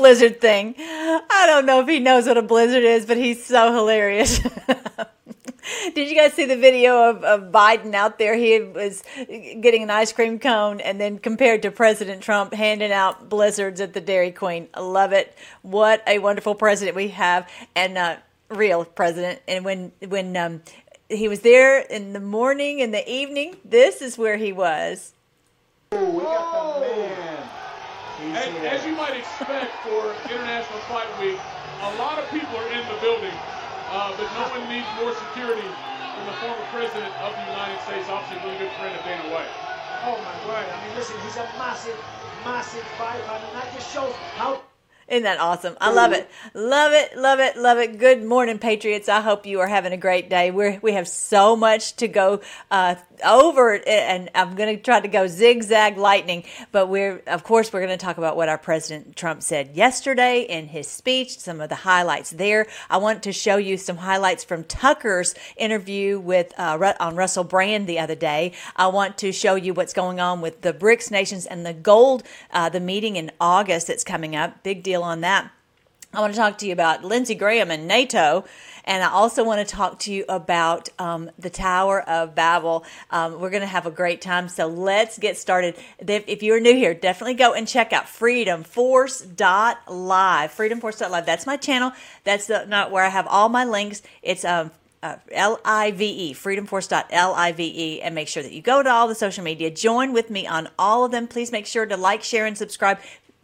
blizzard thing. I don't know if he knows what a blizzard is, but he's so hilarious. Did you guys see the video of, of Biden out there? He was getting an ice cream cone and then compared to President Trump handing out blizzards at the Dairy Queen. I love it. What a wonderful president we have and uh, real president. And when when um, he was there in the morning in the evening, this is where he was. Oh, As, as you might expect for International Fight Week, a lot of people are in the building, uh, but no one needs more security than the former president of the United States, obviously a really good friend of Dana White. Oh my word! I mean, listen, he's a massive, massive fighter. I mean, that just shows how Isn't that awesome? I love it. Love it, love it, love it. Good morning, Patriots. I hope you are having a great day. We're, we have so much to go uh, over, and I'm going to try to go zigzag lightning. But we're, of course, we're going to talk about what our President Trump said yesterday in his speech, some of the highlights there. I want to show you some highlights from Tucker's interview with uh, on Russell Brand the other day. I want to show you what's going on with the BRICS nations and the gold, uh, the meeting in August that's coming up. Big deal on that. I want to talk to you about Lindsey Graham and NATO. And I also want to talk to you about um, the Tower of Babel. Um, we're going to have a great time. So let's get started. If, if you're new here, definitely go and check out freedomforce.live. Freedomforce.live. That's my channel. That's the, not where I have all my links. It's um, uh, L-I-V-E, freedomforce.live, and make sure that you go to all the social media. Join with me on all of them. Please make sure to like, share, and subscribe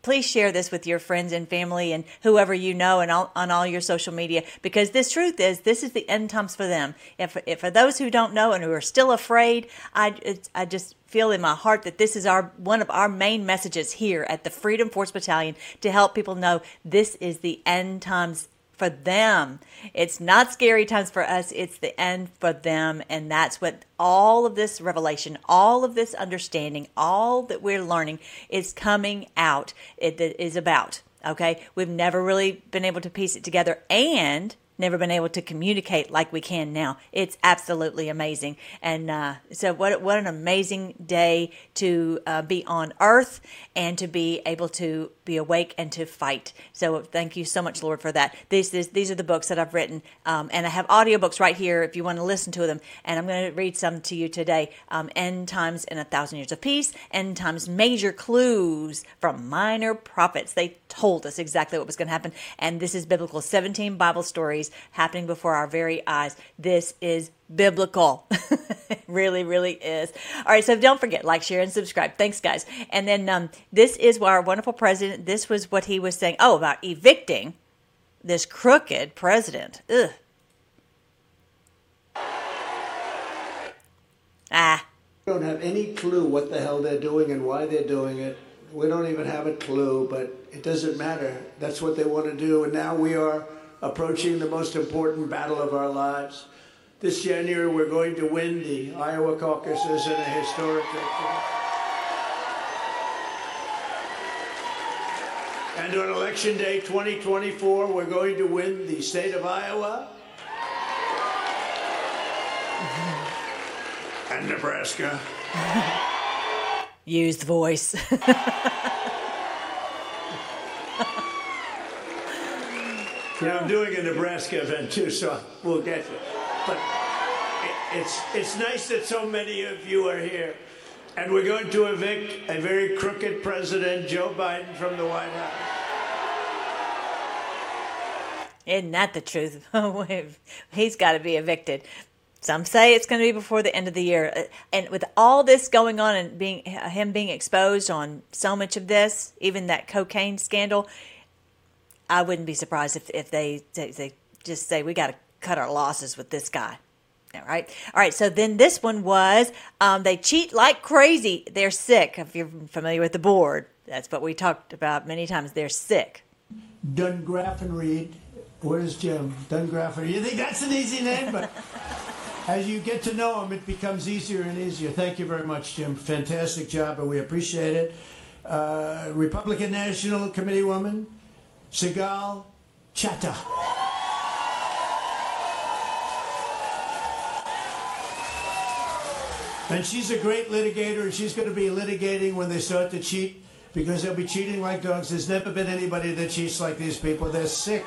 please share this with your friends and family and whoever you know and all, on all your social media because this truth is this is the end times for them. If, if for those who don't know and who are still afraid i i just feel in my heart that this is our one of our main messages here at the freedom force battalion to help people know this is the end times for them. It's not scary times for us, it's the end for them. And that's what all of this revelation, all of this understanding, all that we're learning is coming out. It is about. Okay. We've never really been able to piece it together and never been able to communicate like we can now. It's absolutely amazing. And uh, so, what, what an amazing day to uh, be on earth and to be able to be awake and to fight. So, thank you so much, Lord, for that. These, these, these are the books that I've written. Um, and I have audiobooks right here if you want to listen to them. And I'm going to read some to you today um, End Times in a Thousand Years of Peace, End Times Major Clues from Minor Prophets. They told us exactly what was going to happen. And this is biblical 17 Bible stories happening before our very eyes. This is biblical. really, really is. All right, so don't forget, like, share, and subscribe. Thanks, guys. And then um, this is our wonderful president, this was what he was saying. Oh, about evicting this crooked president. Ugh. Ah. We don't have any clue what the hell they're doing and why they're doing it. We don't even have a clue, but it doesn't matter. That's what they want to do. And now we are approaching the most important battle of our lives. This January, we're going to win the Iowa caucuses in a historic victory. And on Election Day 2024, we're going to win the state of Iowa and Nebraska. Use the voice. You know, I'm doing a Nebraska event too, so we'll get you. But it, it's it's nice that so many of you are here, and we're going to evict a very crooked president, Joe Biden, from the White House. Isn't that the truth? He's got to be evicted. Some say it's going to be before the end of the year. Uh, and with all this going on and being him being exposed on so much of this, even that cocaine scandal, I wouldn't be surprised if, if they, they, they just say, we got to cut our losses with this guy. All right. All right. So then this one was um, they cheat like crazy. They're sick. If you're familiar with the board, that's what we talked about many times. They're sick. DeGraffenreid. Where's Jim? DeGraffenreid. You think that's an easy name? But as you get to know him, it becomes easier and easier. Thank you very much, Jim. Fantastic job, and we appreciate it. Uh, Republican National Committee woman, Sigal Chattah. And she's a great litigator, and she's going to be litigating when they start to cheat because they'll be cheating like dogs. There's never been anybody that cheats like these people. They're sick.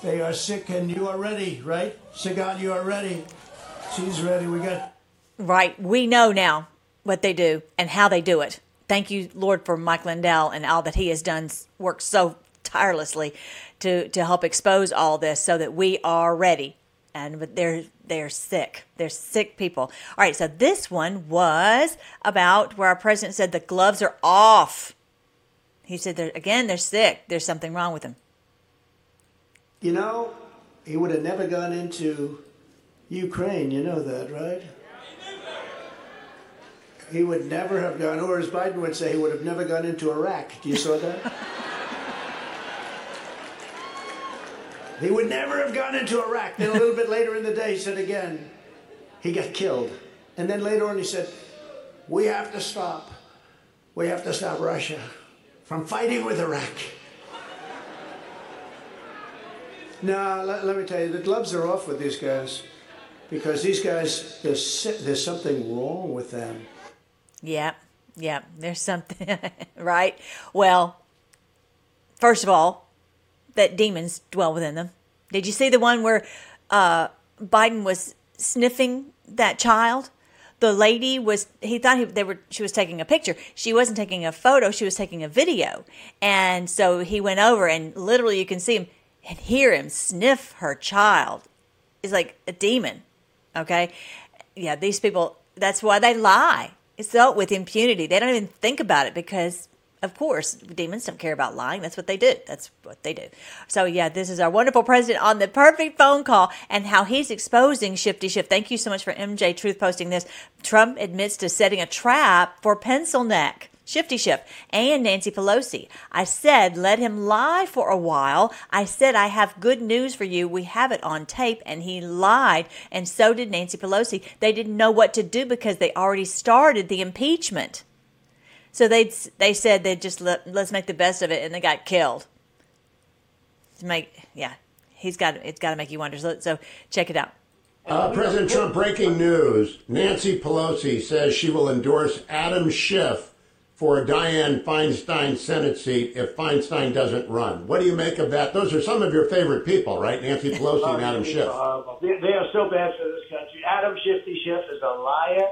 They are sick, and you are ready, right? Sigal, you are ready. She's ready. We got. Right. We know now what they do and how they do it. Thank you, Lord, for Mike Lindell and all that he has done, worked so tirelessly to, to help expose all this so that we are ready. And but they're they're sick. They're sick people. All right, so this one was about where our president said the gloves are off. He said they're again they're sick. There's something wrong with them. You know, he would have never gone into Ukraine. You know that, right? He would never have gone, or as Biden would say, he would have never gone into Iraq. Do you saw that? he would never have gone into Iraq. Then a little bit later in the day, he said again, he got killed. And then later on, he said, we have to stop. We have to stop Russia from fighting with Iraq. now, let, let, me tell you, the gloves are off with these guys because these guys, there's, there's something wrong with them. Yeah, yeah, there's something, right? Well, first of all, that demons dwell within them. Did you see the one where uh, Biden was sniffing that child? The lady was he thought he, they were she was taking a picture. She wasn't taking a photo, she was taking a video. And so he went over and literally you can see him and hear him sniff her child. It's like a demon. Okay? Yeah, these people that's why they lie. It's dealt with impunity. They don't even think about it because of course, demons don't care about lying. That's what they do. That's what they do. So, yeah, this is our wonderful president on the perfect phone call and how he's exposing Shifty Shift. Thank you so much for MJ Truth posting this. Trump admits to setting a trap for Pencil Neck. Shifty Shift, and Nancy Pelosi. I said, let him lie for a while. I said, I have good news for you. We have it on tape. And he lied. And so did Nancy Pelosi. They didn't know what to do because they already started the impeachment. So they they said they'd just let, let's make the best of it, and they got killed. To make yeah, he's got it's got to make you wonder. So, so check it out. Uh, President Trump, breaking news. Nancy Pelosi says she will endorse Adam Schiff for a Dianne Feinstein Senate seat if Feinstein doesn't run. What do you make of that? Those are some of your favorite people, right? Nancy Pelosi and Adam Schiff. They, they are so bad for this country. Adam Shifty Schiff is a liar.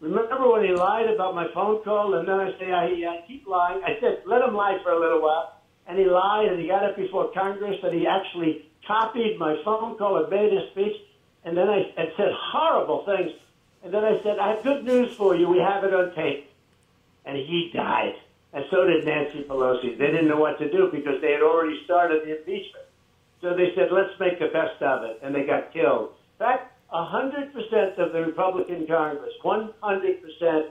Remember when he lied about my phone call, and then I say I, I keep lying. I said let him lie for a little while, and he lied, and he got up before Congress that he actually copied my phone call and made a speech, and then I and said horrible things, and then I said I have good news for you. We have it on tape, and he died, and so did Nancy Pelosi. They didn't know what to do because they had already started the impeachment, so they said let's make the best of it, and they got killed. Fact, 100% of the Republican Congress, 100%,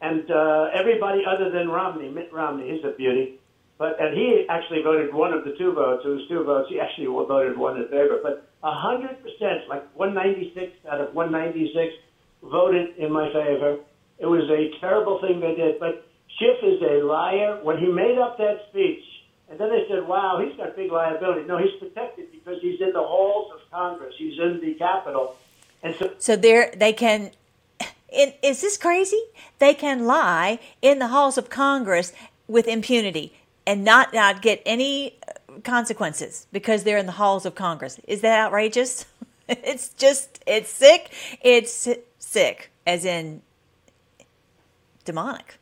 and uh, everybody other than Romney, Mitt Romney, he's a beauty. But and he actually voted one of the two votes. It was two votes. He actually voted one in favor. But 100%, like 196 out of 196, voted in my favor. It was a terrible thing they did. But Schiff is a liar. When he made up that speech, and then they said, wow, he's got big liability. No, he's protected because he's in the halls of Congress. He's in the Capitol. And so, so there they can. is this crazy? They can lie in the halls of Congress with impunity and not not get any uh, consequences because they're in the halls of Congress. Is that outrageous? It's just it's sick. It's sick, as in demonic.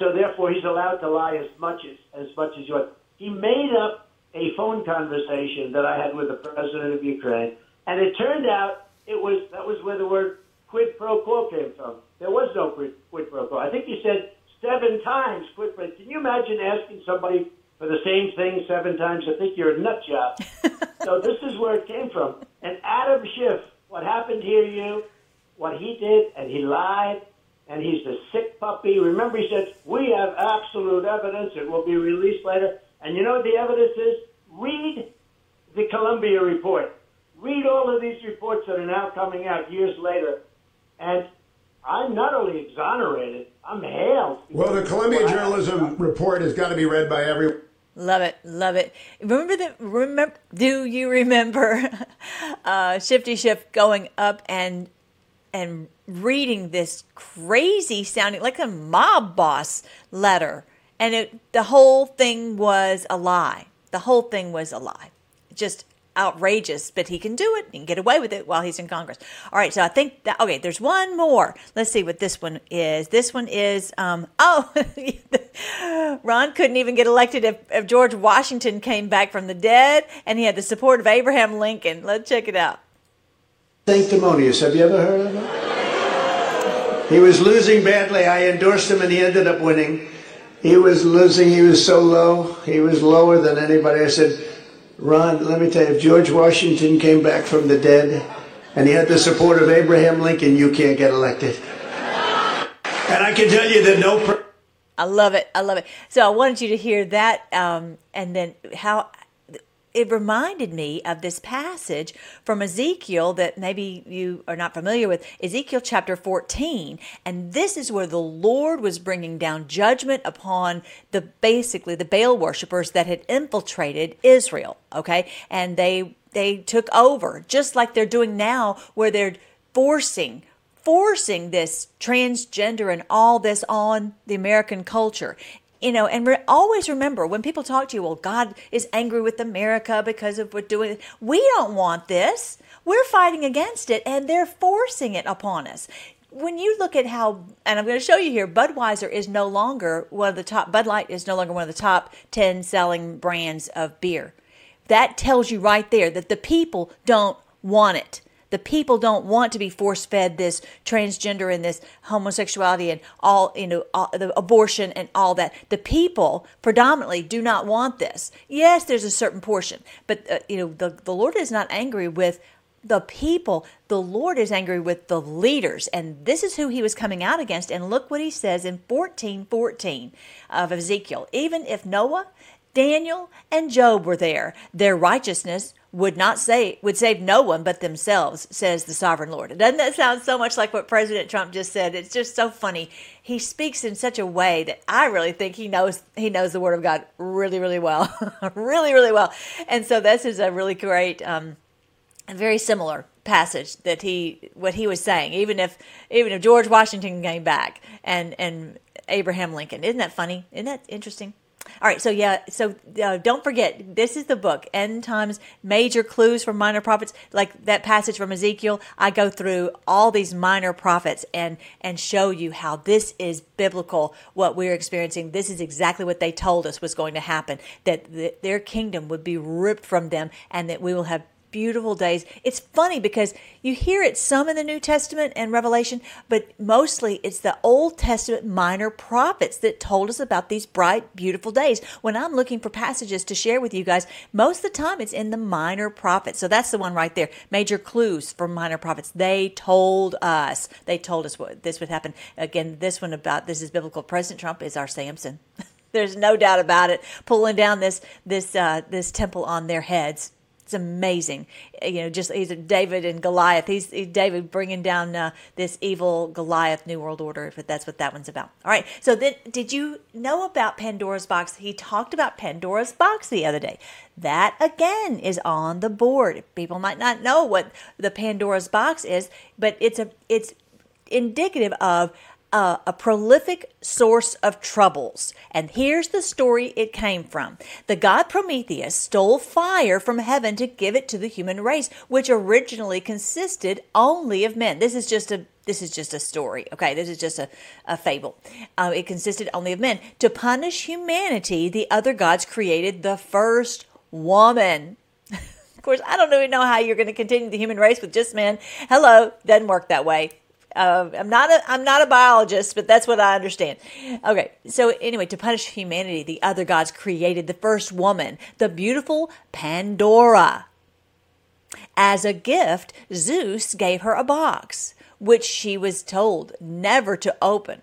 So therefore, he's allowed to lie as much as as much as you want. He made up a phone conversation that I had with the president of Ukraine, and it turned out it was that was where the word quid pro quo came from. There was no quid, quid pro quo. I think he said seven times quid pro. Can you imagine asking somebody for the same thing seven times? I think you're a nut job. so this is where it came from. And Adam Schiff, what happened here, you, what he did, and he lied, and he's the sick puppy. Remember, he said we have absolute evidence. It will be released later. And you know what the evidence is? Read the Columbia report read all of these reports that are now coming out years later, and I'm not only exonerated, I'm hailed. Well, the Columbia Journalism report has got to be read by everyone. Love it, love it. Remember the remember? Do you remember uh, Shifty Schiff going up and and reading this crazy sounding like a mob boss letter and it, the whole thing was a lie. The whole thing was a lie. Just outrageous, but he can do it and get away with it while he's in Congress. All right, so I think that okay. There's one more. Let's see what this one is. This one is um, oh, Ron couldn't even get elected if, if George Washington came back from the dead, and he had the support of Abraham Lincoln. Let's check it out. Sanctimonious. Have you ever heard of him? He was losing badly. I endorsed him, and he ended up winning. He was losing. He was so low. He was lower than anybody. I said. Ron, let me tell you, if George Washington came back from the dead and he had the support of Abraham Lincoln, you can't get elected. And I can tell you that no. I love it. I love it. So I wanted you to hear that, um, and then how it reminded me of this passage from Ezekiel that maybe you are not familiar with Ezekiel chapter 14 and this is where the Lord was bringing down judgment upon the basically the Baal worshippers that had infiltrated Israel okay? And they they took over just like they're doing now where they're forcing forcing this transgender and all this on the American culture you know, and re- always remember when people talk to you, well, God is angry with America because of what doing. We don't want this. We're fighting against it, and they're forcing it upon us. When you look at how, and I'm going to show you here, Budweiser is no longer one of the top. Bud Light is no longer one of the top ten selling brands of beer. That tells you right there that the people don't want it. The people don't want to be force fed this transgender and this homosexuality and all, you know, all, the abortion and all that. The people predominantly do not want this. Yes, there's a certain portion, but, uh, you know, the, the Lord is not angry with the people. The Lord is angry with the leaders. And this is who he was coming out against. And look what he says in 14 14 of Ezekiel. Even if Noah, Daniel, and Job were there, their righteousness would not say would save no one but themselves says the sovereign lord. Doesn't that sound so much like what president trump just said? It's just so funny. He speaks in such a way that i really think he knows he knows the word of god really really well really really well. And so this is a really great um a very similar passage that he what he was saying even if even if george washington came back and and abraham lincoln. Isn't that funny? Isn't that interesting all right, so yeah, so uh, don't forget, this is the book, End Times Major Clues from Minor Prophets. Like that passage from Ezekiel, I go through all these minor prophets and and show you how this is biblical. What we're experiencing, this is exactly what they told us was going to happen. That the, their kingdom would be ripped from them, and that we will have beautiful days. It's funny because you hear it some in the New Testament and Revelation, but mostly it's the Old Testament minor prophets that told us about these bright, beautiful days. When I'm looking for passages to share with you guys, most of the time it's in the minor prophets. So that's the one right there. Major clues for minor prophets. They told us. They told us what this would happen. Again, this one about this is biblical. President Trump is our Samson. There's no doubt about it. Pulling down this this uh, this temple on their heads it's amazing. You know, just he's David and Goliath. He's, he's David bringing down uh, this evil Goliath New World Order, if that's what that one's about. All right. So then, did you know about Pandora's box? He talked about Pandora's box the other day. That again is on the board. People might not know what the Pandora's box is, but it's a it's indicative of a prolific source of troubles. And here's the story it came from. The god Prometheus stole fire from heaven to give it to the human race, which originally consisted only of men. This is just a this is just a story, okay? This is just a, a fable. Uh, it consisted only of men. To punish humanity, the other gods created the first woman. of course, I don't even know how you're going to continue the human race with just men. Hello, doesn't work that way. Uh, I'm not a I'm not a biologist, but that's what I understand. Okay, so anyway, to punish humanity, the other gods created the first woman, the beautiful Pandora. As a gift, Zeus gave her a box, which she was told never to open.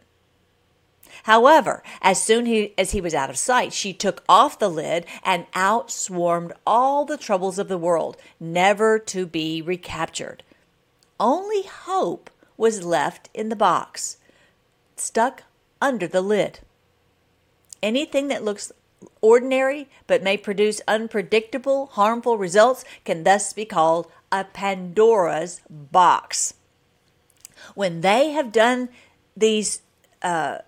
However, as soon he, as he was out of sight, she took off the lid and out swarmed all the troubles of the world, never to be recaptured. Only hope was left in the box, stuck under the lid. Anything that looks ordinary but may produce unpredictable, harmful results can thus be called a Pandora's box. When they have done these uh,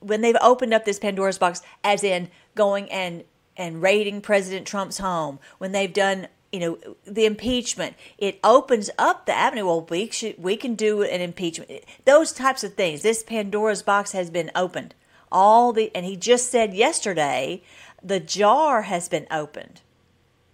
when they've opened up this Pandora's box, as in going and and raiding President Trump's home, when they've done you know the impeachment. It opens up the avenue. Well we should we can do an impeachment. Those types of things. This pandora's box has been opened. All the and he just said yesterday the jar has been opened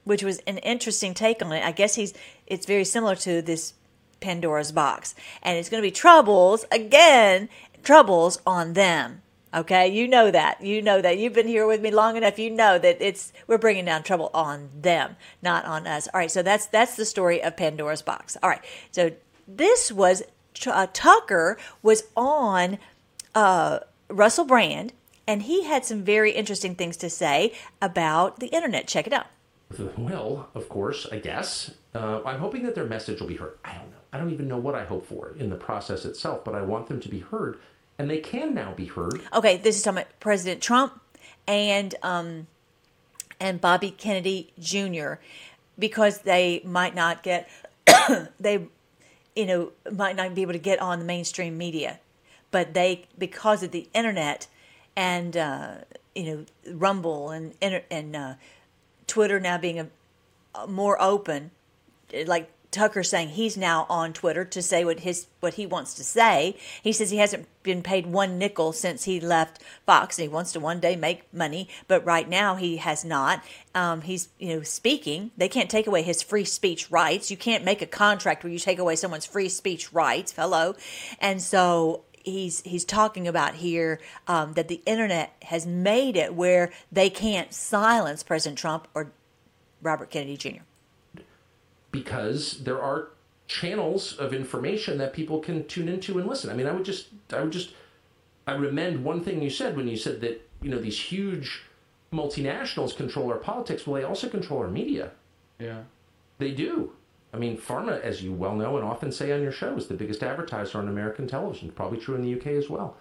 which was an interesting take on it. I guess he's it's very similar to this pandora's box. And it's going to be troubles again troubles on them Okay, you know that. You know that. You've been here with me long enough. You know that it's we're bringing down trouble on them, not on us. All right, so that's that's the story of Pandora's box. All right, so this was uh, Tucker was on uh, Russell Brand, and he had some very interesting things to say about the internet. Check it out. Well, of course, I guess. Uh, I'm hoping that their message will be heard. I don't know. I don't even know what I hope for in the process itself, but I want them to be heard and they can now be heard. Okay, this is talking about President Trump and um, and Bobby Kennedy Jr. because they might not get they you know might not be able to get on the mainstream media, but they because of the internet and uh, you know Rumble and and uh, Twitter now being a, a more open, like Tucker saying he's now on Twitter to say what his what he wants to say. He says he hasn't been paid one nickel since he left Fox, and he wants to one day make money, but right now he has not. Um, he's you know speaking. They can't take away his free speech rights. You can't make a contract where you take away someone's free speech rights. Hello, and so he's he's talking about here um, that the internet has made it where they can't silence President Trump or Robert Kennedy Jr because there are channels of information that people can tune into and listen. I mean, I would just, I would just, I would amend one thing you said when you said that you know these huge multinationals control our politics. Well, they also control our media. Yeah, they do. I mean, pharma, as you well know and often say on your show, is the biggest advertiser on American television. Probably true in the UK as well.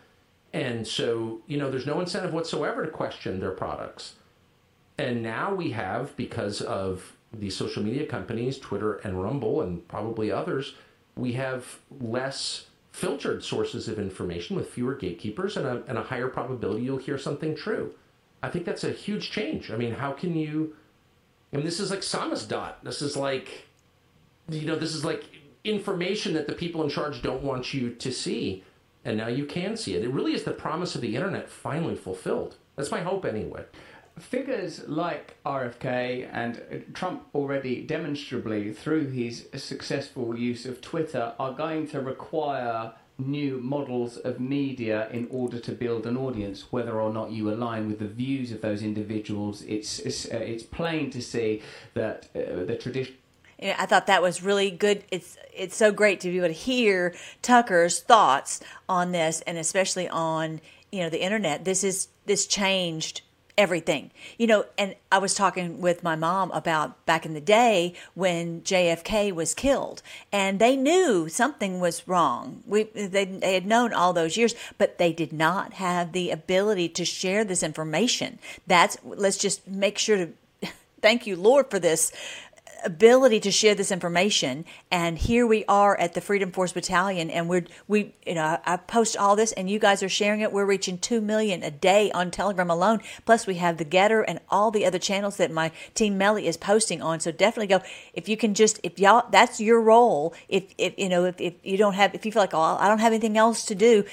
And so, you know, there's no incentive whatsoever to question their products. And now we have, because of these social media companies, Twitter and Rumble, and probably others, we have less filtered sources of information with fewer gatekeepers and a, and a higher probability you'll hear something true. I think that's a huge change. I mean, how can you? I mean, this is like samizdat. This is like, you know, this is like information that the people in charge don't want you to see, and now you can see it. It really is the promise of the internet finally fulfilled. That's my hope, anyway figures like RFK and Trump already demonstrably through his successful use of Twitter are going to require new models of media in order to build an audience whether or not you align with the views of those individuals it's it's, uh, it's plain to see that uh, the tradition I thought that was really good. It's it's so great to be able to hear Tucker's thoughts on this, and especially on you know the internet. This is this changed everything. You know, and I was talking with my mom about back in the day when JFK was killed, and they knew something was wrong. We they, they had known all those years, but they did not have the ability to share this information. That's let's just make sure to thank you, Lord, for this ability to share this information and here we are at the freedom force battalion and we're we you know i post all this and you guys are sharing it. We're reaching 2 million a day on telegram alone. Plus we have the GETTR and all the other channels that my team melly is posting on. So definitely go. If you can just if y'all that's your role. If if you know if, if you don't have if you feel like oh i don't have anything else to do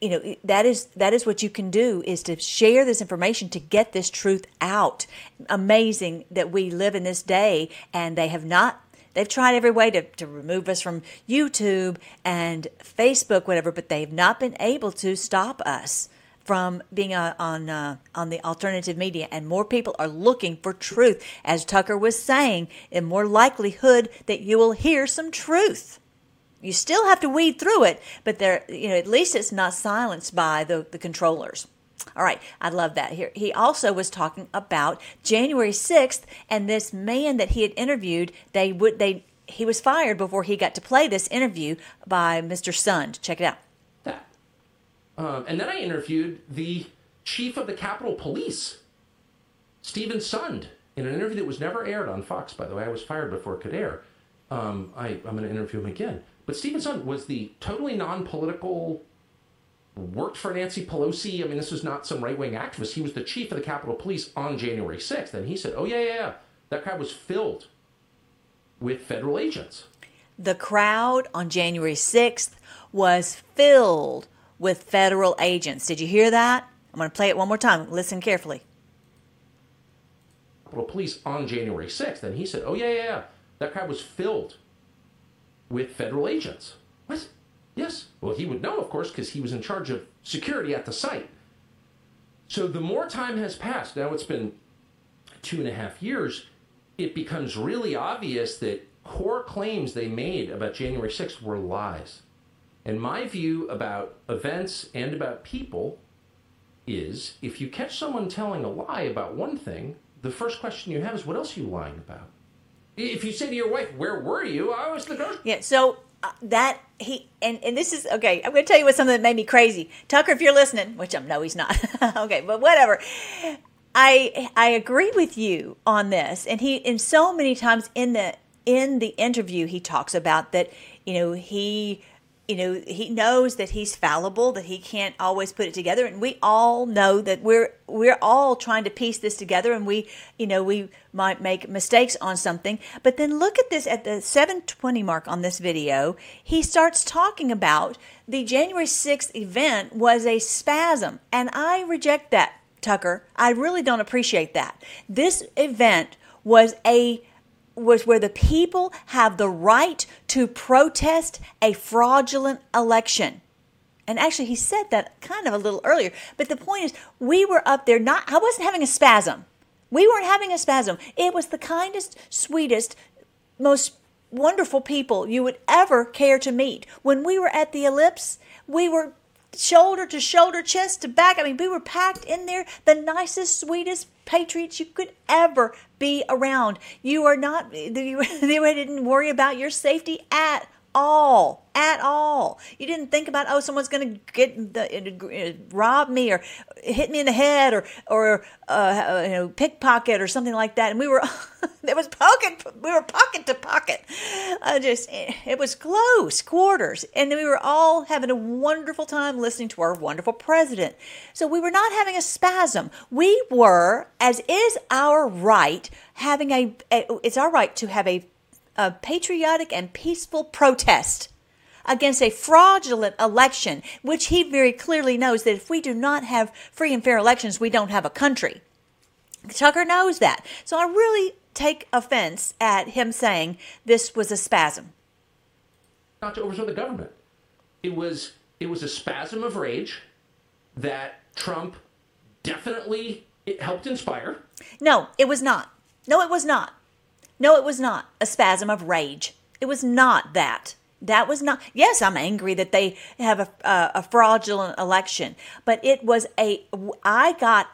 you know that is that is what you can do is to share this information to get this truth out. Amazing that we live in this day and they have not they've tried every way to, to remove us from youtube and facebook whatever but they've not been able to stop us from being uh, on uh, on the alternative media. And more people are looking for truth. As tucker was saying in more likelihood that you will hear some truth you still have to weed through it, but there, you know, at least it's not silenced by the, the controllers. All right, I love that. Here, he also was talking about January sixth, and this man that he had interviewed. They would they he was fired before he got to play this interview by Mr. Sund. Check it out. That, um, and then I interviewed the chief of the Capitol Police, Stephen Sund, in an interview that was never aired on Fox. By the way, I was fired before it could air. Um, I, I'm going to interview him again. But Steve Sund was the totally non political worked for Nancy Pelosi. I mean, this was not some right wing activist. He was the chief of the Capitol Police on January 6th. And he said, oh, yeah, yeah, yeah. That crowd was filled with federal agents. The crowd on January 6th was filled with federal agents. Did you hear that? I'm going to play it one more time. Listen carefully. Capitol Police on January 6th. And he said, oh, yeah, yeah, yeah. That crowd was filled with federal agents. What? Yes. Well, he would know, of course, because he was in charge of security at the site. So the more time has passed, now it's been two and a half years, it becomes really obvious that core claims they made about January 6th were lies. And my view about events and about people is if you catch someone telling a lie about one thing, the first question you have is, what else are you lying about? If you say to your wife, where were you? I was the grocery. Yeah, so uh, that he and and this is okay. I'm going to tell you what something that made me crazy. Tucker, if you're listening, which I'm no, he's not. okay, but whatever. I I agree with you on this, and he and so many times in the in the interview he talks about that you know he you know he knows that he's fallible that he can't always put it together. And we all know that we're we're all trying to piece this together and we you know we might make mistakes on something. But then look at this at the 720 mark on this video. He starts talking about the January 6th event was a spasm. And I reject that Tucker. I really don't appreciate that. This event was a was where the people have the right to protest a fraudulent election. And actually, he said that kind of a little earlier. But the point is, we were up there, not, I wasn't having a spasm. We weren't having a spasm. It was the kindest, sweetest, most wonderful people you would ever care to meet. When we were at the ellipse, we were shoulder to shoulder, chest to back. I mean, we were packed in there, the nicest, sweetest patriots you could ever be around. You are not, they didn't worry about your safety at all at all. You didn't think about oh someone's going to get the, uh, rob me or hit me in the head or or uh, you know pickpocket or something like that. And we were there was pocket we were pocket to pocket. Uh, just it was close quarters, and we were all having a wonderful time listening to our wonderful president. So we were not having a spasm. We were, as is our right, having a, a it's our right to have a a patriotic and peaceful protest against a fraudulent election, which he very clearly knows that if we do not have free and fair elections, we don't have a country. Tucker knows that. So I really take offense at him saying this was a spasm. Not to overthrow the government. It was it was a spasm of rage that Trump definitely helped inspire. No, it was not. No, it was not. No, it was not a spasm of rage. It was not that. That was not. Yes, I'm angry that they have a, a, a fraudulent election, but it was a. I got.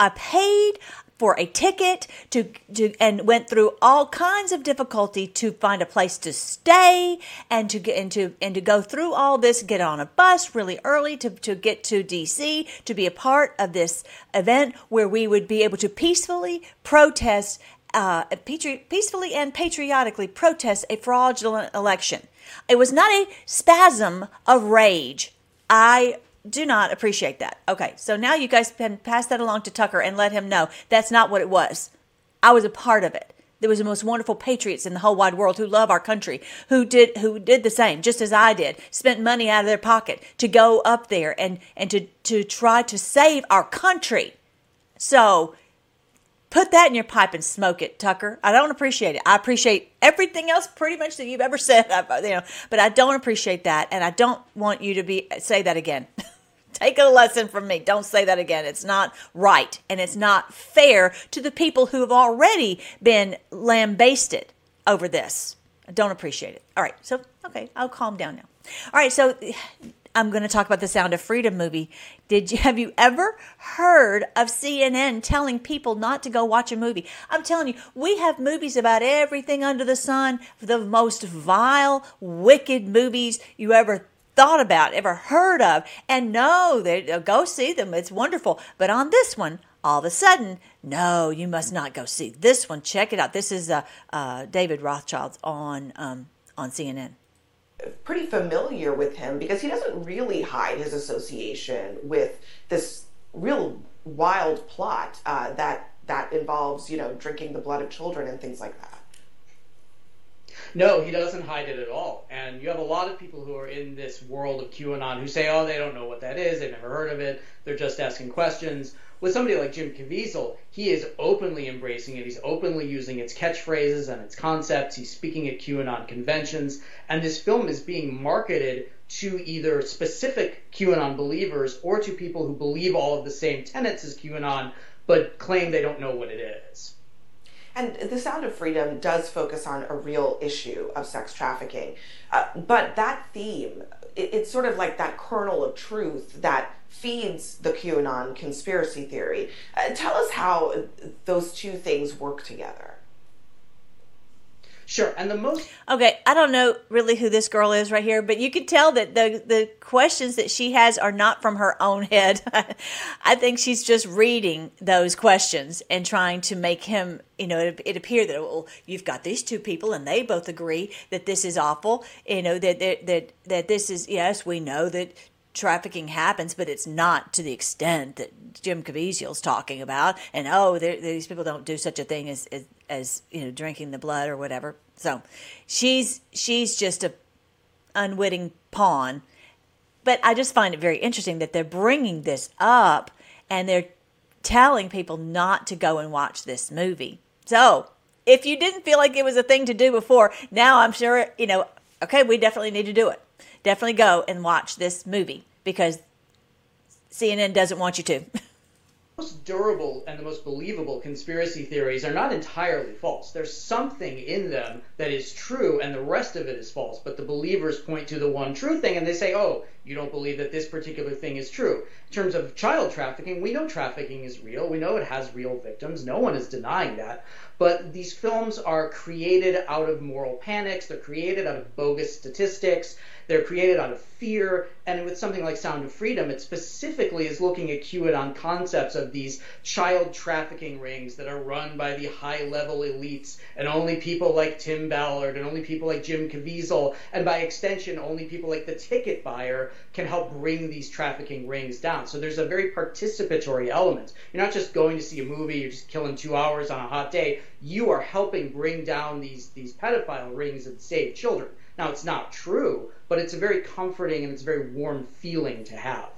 I paid for a ticket to, to and went through all kinds of difficulty to find a place to stay and to get into and to go through all this get on a bus really early to, to get to DC to be a part of this event where we would be able to peacefully protest uh, peacefully and patriotically protest a fraudulent election. It was not a spasm of rage. I do not appreciate that. Okay, so now you guys can pass that along to Tucker and let him know that's not what it was. I was a part of it. There was the most wonderful patriots in the whole wide world who love our country, who did who did the same, just as I did, spent money out of their pocket to go up there and and to to try to save our country. So Put that in your pipe and smoke it, Tucker. I don't appreciate it. I appreciate everything else pretty much that you've ever said, you know, but I don't appreciate that, and I don't want you to be say that again. Take a lesson from me. Don't say that again. It's not right, and it's not fair to the people who have already been lambasted over this. I don't appreciate it. All right, so okay, I'll calm down now. All right, so I'm going to talk about the Sound of Freedom movie. Did you have you ever heard of CNN telling people not to go watch a movie? I'm telling you, we have movies about everything under the sun, the most vile, wicked movies you ever thought about, ever heard of. And no, they uh, go see them. It's wonderful. But on this one, all of a sudden, no, you must not go see this one. Check it out. This is uh, uh, David Rothschild's on um, on CNN pretty familiar with him because he doesn't really hide his association with this real wild plot uh, that that involves, you know, drinking the blood of children and things like that. No, he doesn't hide it at all. And you have a lot of people who are in this world of QAnon who say, oh, they don't know what that is, they've never heard of it, they're just asking questions. With somebody like Jim Caviezel, he is openly embracing it. He's openly using its catchphrases and its concepts. He's speaking at QAnon conventions. And this film is being marketed to either specific QAnon believers or to people who believe all of the same tenets as QAnon, but claim they don't know what it is. And The Sound of Freedom does focus on a real issue of sex trafficking. Uh, but that theme, it, it's sort of like that kernel of truth that feeds the QAnon conspiracy theory. Uh, tell us how those two things work together. Sure, and the most okay. I don't know really who this girl is right here, but you can tell that the the questions that she has are not from her own head. I think she's just reading those questions and trying to make him, you know, it, it appear that well, you've got these two people and they both agree that this is awful. You know that that that, that this is yes, we know that trafficking happens, but it's not to the extent that Jim Caviezel's talking about. And oh, these people don't do such a thing as, as, as you know drinking the blood or whatever. So she's she's just a unwitting pawn. But I just find it very interesting that they're bringing this up and they're telling people not to go and watch this movie. So if you didn't feel like it was a thing to do before, now I'm sure you know. Okay, we definitely need to do it definitely go and watch this movie because CNN doesn't want you to. most durable and the most believable conspiracy theories are not entirely false. There's something in them that is true and the rest of it is false, but the believers point to the one true thing and they say, oh, you don't believe that this particular thing is true. In terms of child trafficking, we know trafficking is real. We know it has real victims. No one is denying that. But these films are created out of moral panics, they're created out of bogus statistics. They're created out of fear, and with something like Sound of Freedom, it specifically is looking at QAnon concepts of these child trafficking rings that are run by the high level elites, and only people like Tim Ballard, and only people like Jim Caviezel, and by extension, only people like the ticket buyer can help bring these trafficking rings down. So there's a very participatory element. You're not just going to see a movie, you're just killing two hours on a hot day. You are helping bring down these, these pedophile rings and save children. Now, it's not true, but it's a very comforting and it's a very warm feeling to have.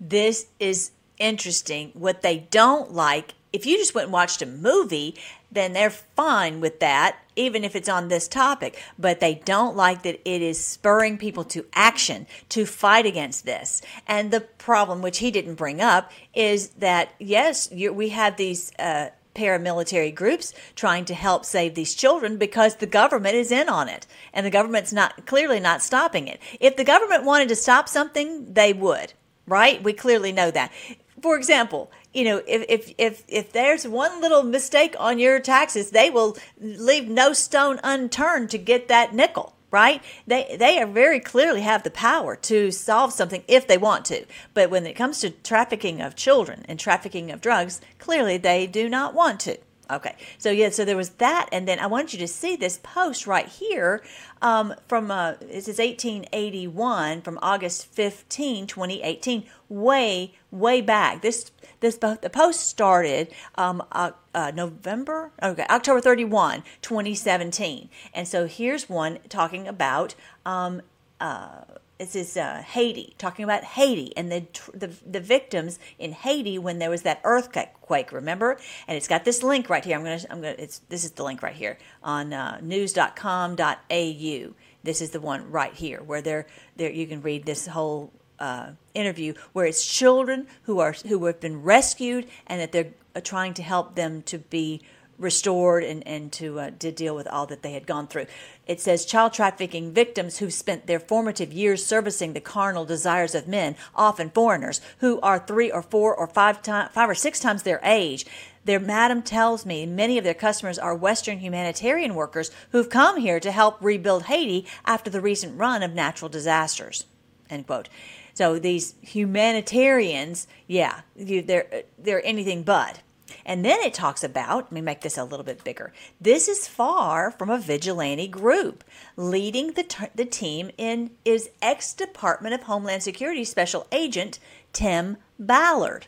This is interesting. What they don't like, if you just went and watched a movie, then they're fine with that, even if it's on this topic. But they don't like that it is spurring people to action to fight against this. And the problem, which he didn't bring up, is that yes, we have these. Uh, paramilitary groups trying to help save these children because the government is in on it and the government's not clearly not stopping it. If the government wanted to stop something, they would, right? We clearly know that. For example, you know, if, if, if, if there's one little mistake on your taxes, they will leave no stone unturned to get that nickel right? They they are very clearly have the power to solve something if they want to. But when it comes to trafficking of children and trafficking of drugs, clearly they do not want to. Okay, so yeah, so there was that, and then I want you to see this post right here um, from uh, this is 1881 from August 15, 2018, way way back. This this the post started um, uh, uh, November, okay, October 31, 2017. And so here's one talking about um, uh, this is uh, Haiti, talking about Haiti and the, the the victims in Haiti when there was that earthquake. Remember, and it's got this link right here. I'm gonna I'm gonna it's this is the link right here on uh, news.com.au. This is the one right here where there there you can read this whole uh, interview where it's children who are who have been rescued and that they're uh, trying to help them to be restored and, and to, uh, to deal with all that they had gone through. It says child trafficking victims who spent their formative years servicing the carnal desires of men, often foreigners, who are three or four or five, time, five or six times their age. Their madam tells me many of their customers are Western humanitarian workers who've come here to help rebuild Haiti after the recent run of natural disasters. End quote. So these humanitarians, yeah, they're they're anything but. And then it talks about, let me make this a little bit bigger. This is far from a vigilante group. Leading the, t- the team in is ex Department of Homeland Security Special Agent Tim Ballard,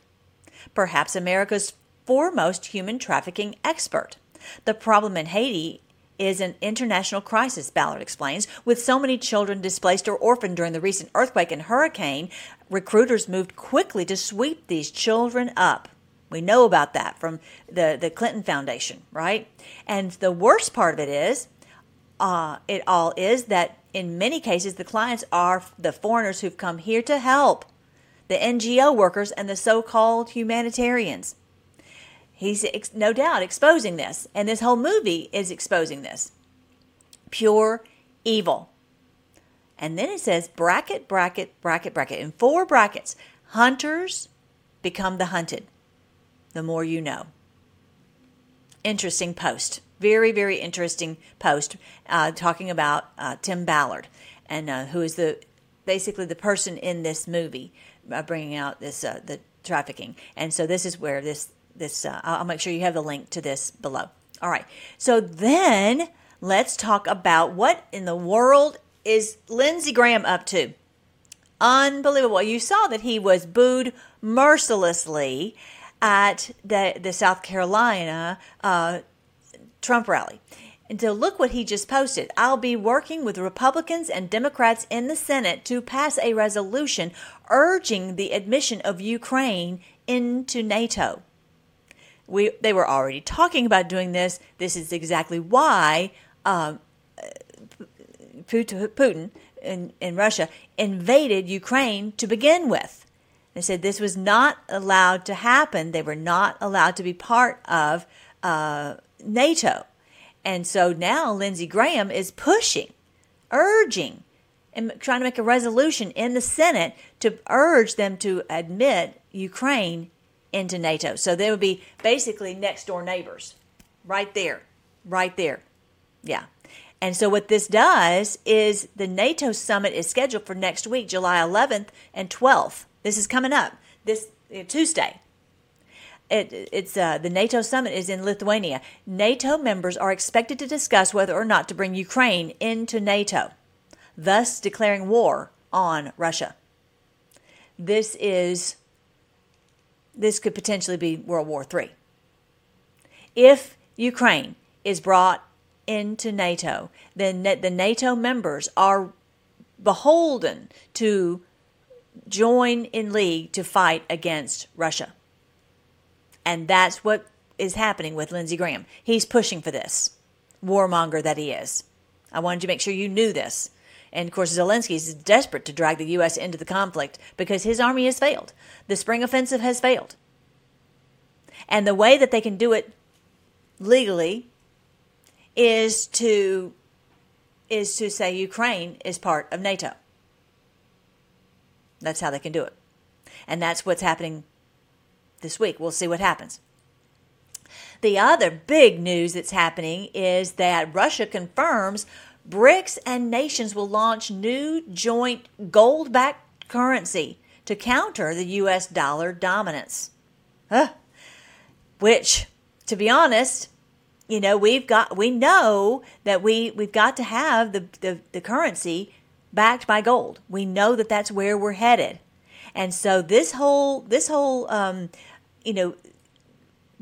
perhaps America's foremost human trafficking expert. The problem in Haiti is an international crisis, Ballard explains. With so many children displaced or orphaned during the recent earthquake and hurricane, recruiters moved quickly to sweep these children up. We know about that from the, the Clinton Foundation, right? And the worst part of it is, uh, it all is that in many cases, the clients are the foreigners who've come here to help, the NGO workers and the so called humanitarians. He's ex- no doubt exposing this, and this whole movie is exposing this. Pure evil. And then it says bracket, bracket, bracket, bracket. In four brackets, hunters become the hunted. The more you know. Interesting post. Very, very interesting post uh, talking about uh, Tim Ballard, and uh, who is the basically the person in this movie uh, bringing out this uh, the trafficking. And so this is where this this uh, I'll make sure you have the link to this below. All right. So then let's talk about what in the world is Lindsey Graham up to? Unbelievable. You saw that he was booed mercilessly at the, the South Carolina uh, Trump rally. And so look what he just posted. I'll be working with Republicans and Democrats in the Senate to pass a resolution urging the admission of Ukraine into NATO. We, they were already talking about doing this. This is exactly why um, Putin in, in Russia invaded Ukraine to begin with. They said this was not allowed to happen. They were not allowed to be part of uh, NATO. And so now Lindsey Graham is pushing, urging, and trying to make a resolution in the Senate to urge them to admit Ukraine into NATO. So they would be basically next door neighbors, right there, right there. Yeah. And so what this does is the NATO summit is scheduled for next week, July 11th and 12th. This is coming up this uh, Tuesday. It, it's uh, the NATO summit is in Lithuania. NATO members are expected to discuss whether or not to bring Ukraine into NATO, thus declaring war on Russia. This is this could potentially be World War III. If Ukraine is brought into NATO, then the NATO members are beholden to join in league to fight against Russia. And that's what is happening with Lindsey Graham. He's pushing for this, warmonger that he is. I wanted to make sure you knew this. And of course, Zelensky is desperate to drag the U.S. into the conflict because his army has failed. The spring offensive has failed. And the way that they can do it legally is to is to say Ukraine is part of NATO. That's how they can do it. And that's what's happening this week. We'll see what happens. The other big news that's happening is that Russia confirms BRICS and nations will launch new joint gold backed currency to counter the US dollar dominance. Huh. Which, to be honest, you know, we've got we know that we we've got to have the, the, the currency backed by gold. We know that that's where we're headed. And so this whole this whole um, you know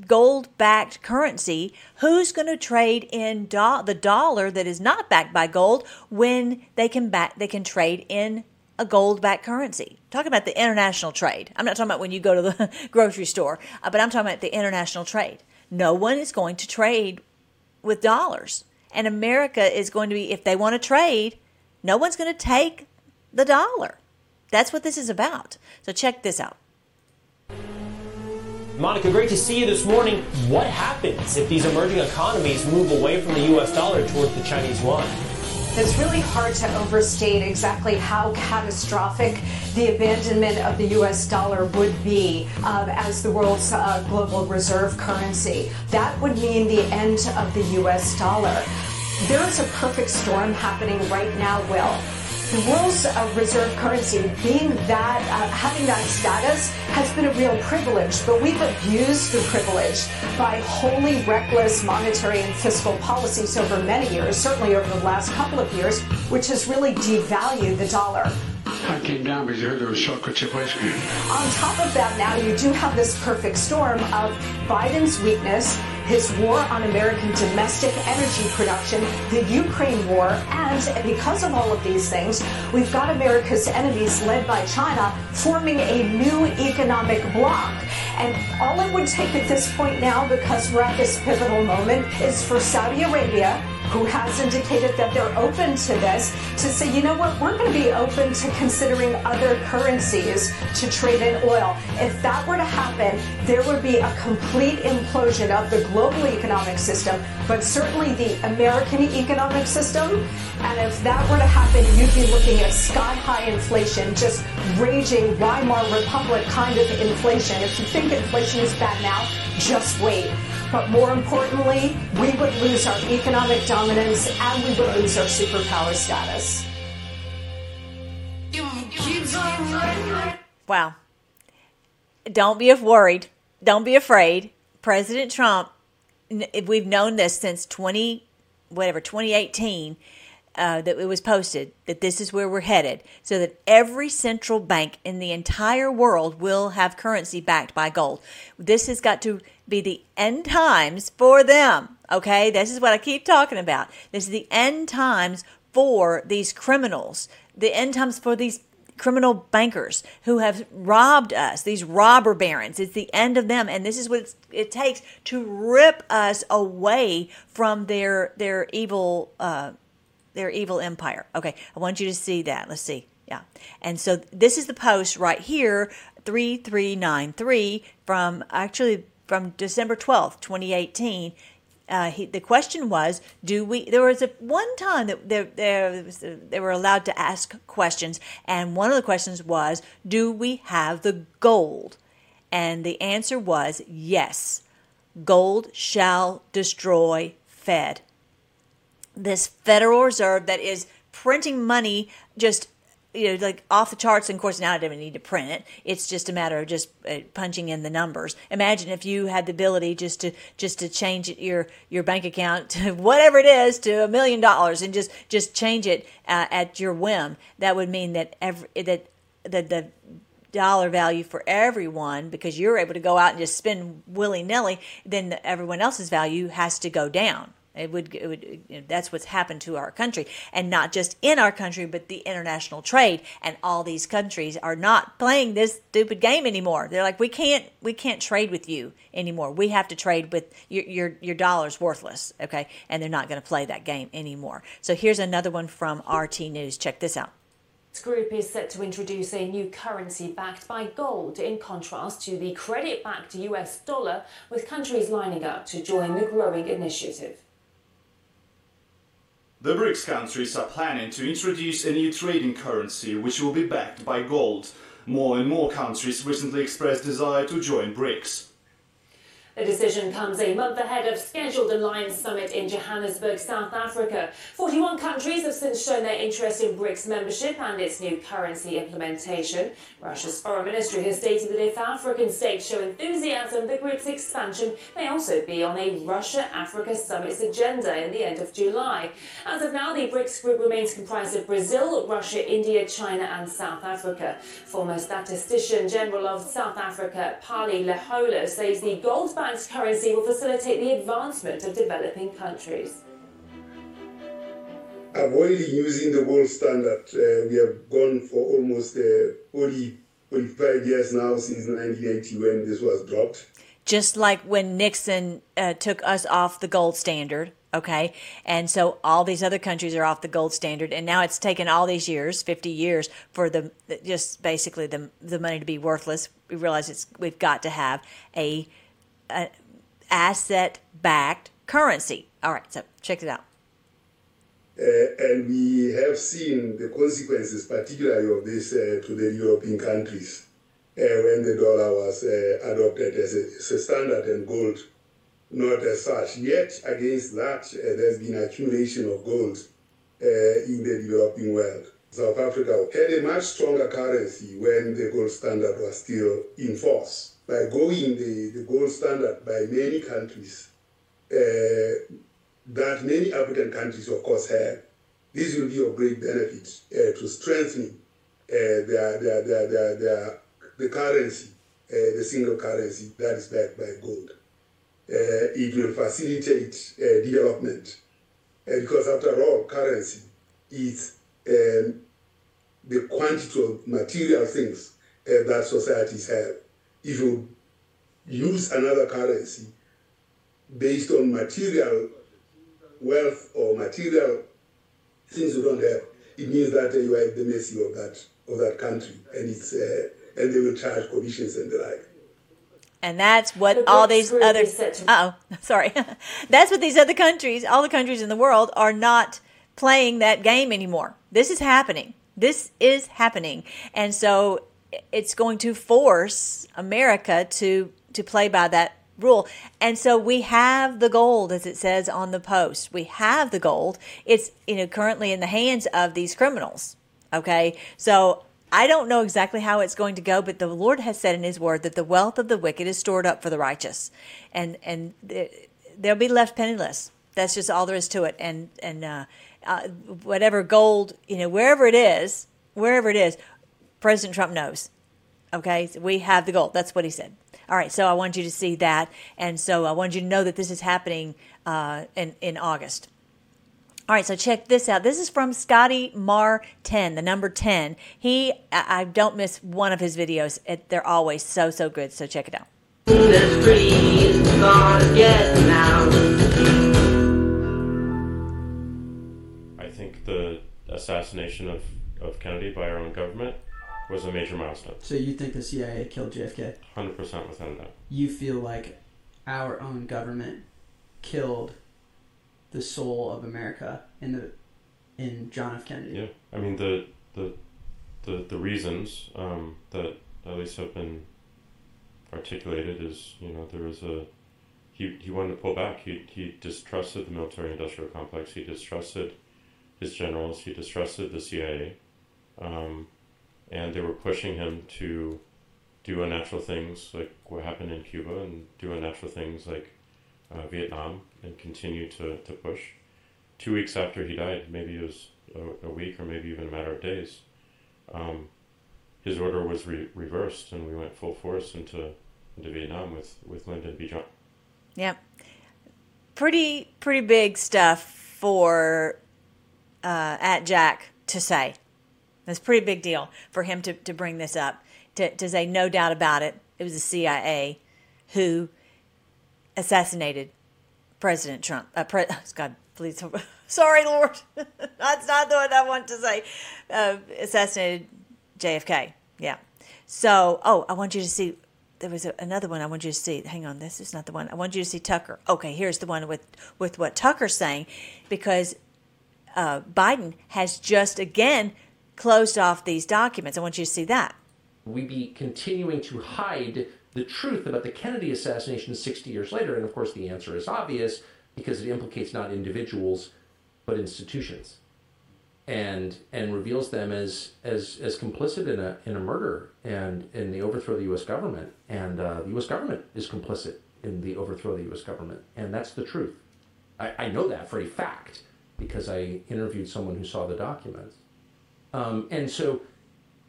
gold backed currency, who's going to trade in do- the dollar that is not backed by gold when they can back they can trade in a gold backed currency? Talking about the international trade. I'm not talking about when you go to the grocery store, uh, but I'm talking about the international trade. No one is going to trade with dollars. And America is going to be if they want to trade, no one's going to take the dollar. That's what this is about. So check this out. Monica, great to see you this morning. What happens if these emerging economies move away from the U.S. dollar towards the Chinese yuan? It's really hard to overstate exactly how catastrophic the abandonment of the U.S. dollar would be uh, as the world's uh, global reserve currency. That would mean the end of the U.S. dollar. There is a perfect storm happening right now, Will. the world's uh, reserve currency being that, uh, having that status has been a real privilege, but we've abused the privilege by wholly reckless monetary and fiscal policies over many years, certainly over the last couple of years, which has really devalued the dollar. I came down because you heard there was chocolate chip ice cream. On top of that, now you do have this perfect storm of Biden's weakness, his war on American domestic energy production, the Ukraine war, and because of all of these things, we've got America's enemies led by China forming a new economic bloc. And all it would take at this point now, because we're at this pivotal moment, is for Saudi Arabia who has indicated that they're open to this, to say, you know what, we're going to be open to considering other currencies to trade in oil. If that were to happen, there would be a complete implosion of the global economic system, but certainly the American economic system. And if that were to happen, you'd be looking at sky high inflation, just raging Weimar Republic kind of inflation. If you think inflation is bad now, just wait. But more importantly, we would lose our economic dominance and we would lose our superpower status. Wow. Don't be worried. Don't be afraid. President Trump, we've known this since 20, whatever, 2018. Uh, that it was posted that this is where we're headed, so that every central bank in the entire world will have currency backed by gold. This has got to be the end times for them. Okay, this is what I keep talking about. This is the end times for these criminals, the end times for these criminal bankers who have robbed us, these robber barons. It's the end of them, and this is what it takes to rip us away from their their evil uh, their evil empire. Okay, I want you to see that. Let's see. Yeah, and so this is the post right here, three three nine three from actually from December 12th, 2018. Uh, he, the question was, do we? There was a one time that there, there was, they were allowed to ask questions, and one of the questions was, do we have the gold? And the answer was yes. Gold shall destroy Fed. This Federal Reserve that is printing money just you know, like off the charts. And of course, now I don't even need to print it. It's just a matter of just uh, punching in the numbers. Imagine if you had the ability just to just to change your your bank account to whatever it is to a million dollars and just just change it uh, at your whim. That would mean that every that that the dollar value for everyone because you're able to go out and just spend willy nilly. Then everyone else's value has to go down. It would, it would you know, that's what's happened to our country, and not just in our country, but the international trade. And all these countries are not playing this stupid game anymore. They're like, we can't, we can't trade with you anymore. We have to trade with your your, your dollar's worthless, okay? And they're not going to play that game anymore. So here's another one from RT News. Check this out. This group is set to introduce a new currency backed by gold, in contrast to the credit backed US dollar, with countries lining up to join the growing initiative. The BRICS countries are planning to introduce a new trading currency which will be backed by gold. More and more countries recently expressed desire to join BRICS. The decision comes a month ahead of scheduled Alliance Summit in Johannesburg, South Africa. 41 countries have since shown their interest in BRICS membership and its new currency implementation. Russia's foreign ministry has stated that if African states show enthusiasm, the group's expansion may also be on a Russia-Africa summit's agenda in the end of July. As of now, the BRICS group remains comprised of Brazil, Russia, India, China and South Africa. Former statistician general of South Africa, Pali Lehohla, says the gold bank's currency will facilitate the advancement of developing countries. Avoiding using the gold standard, uh, we have gone for almost uh, 40, 45 years now since 1980 when this was dropped. Just like when Nixon uh, took us off the gold standard, okay? And so all these other countries are off the gold standard, and now it's taken all these years, 50 years, for the just basically the the money to be worthless. We realize it's we've got to have a an asset backed currency. All right, so check it out. Uh, and we have seen the consequences, particularly of this, uh, to the European countries uh, when the dollar was uh, adopted as a, as a, standard and gold not as such. Yet, against that, uh, there's been accumulation of gold uh, in the developing world. South Africa had a much stronger currency when the gold standard was still in force. By going the, the gold standard by many countries, uh, that many African countries, of course, have, this will be of great benefit uh, to strengthening uh, their, their, their, their, their, the currency, uh, the single currency that is backed by gold. Uh, it will facilitate uh, development uh, because, after all, currency is um, the quantity of material things uh, that societies have. If you use another currency based on material wealth or material things you don't have, it means that uh, you are at the mercy of that of that country, and it's uh, and they will charge commissions and the like. And that's what all these other oh sorry, that's what these other countries, all the countries in the world, are not playing that game anymore. This is happening. This is happening, and so it's going to force America to to play by that rule. And so we have the gold, as it says on the post. We have the gold. It's you know currently in the hands of these criminals. Okay, so I don't know exactly how it's going to go, but the Lord has said in His Word that the wealth of the wicked is stored up for the righteous, and and they'll be left penniless. That's just all there is to it. And and uh, uh, whatever gold, you know, wherever it is, wherever it is, President Trump knows. Okay, we have the gold. That's what he said. All right, so I want you to see that, and so I want you to know that this is happening uh, in in August. All right, so check this out. This is from Scotty Mar 10, the number 10. He, I don't miss one of his videos. It, they're always so, so good. So check it out. I think the assassination of, of Kennedy by our own government was a major milestone. So you think the CIA killed JFK? 100% without that. You feel like our own government killed the soul of America in the in John F. Kennedy. Yeah, I mean the the the, the reasons um, that at least have been articulated is you know there was a he, he wanted to pull back. He he distrusted the military industrial complex. He distrusted his generals. He distrusted the CIA, um, and they were pushing him to do unnatural things like what happened in Cuba and do unnatural things like uh, Vietnam and continue to, to push. Two weeks after he died, maybe it was a, a week or maybe even a matter of days, um, his order was re- reversed and we went full force into, into Vietnam with, with Lyndon B. Johnson. Yep. Pretty, pretty big stuff for uh, at Jack to say. It's a pretty big deal for him to, to bring this up, to, to say, no doubt about it, it was the CIA who assassinated President Trump. Uh, pre- God, please, sorry, Lord, that's not the one I want to say. Uh, assassinated JFK. Yeah. So, oh, I want you to see. There was a, another one I want you to see. Hang on, this is not the one. I want you to see Tucker. Okay, here's the one with with what Tucker's saying, because uh, Biden has just again closed off these documents. I want you to see that. We'd be continuing to hide the truth about the Kennedy assassination 60 years later? And of course, the answer is obvious because it implicates not individuals, but institutions. And, and reveals them as, as, as complicit in a, in a murder and in the overthrow of the U.S. government. And uh, the U.S. government is complicit in the overthrow of the U.S. government. And that's the truth. I, I know that for a fact because I interviewed someone who saw the documents. Um, and so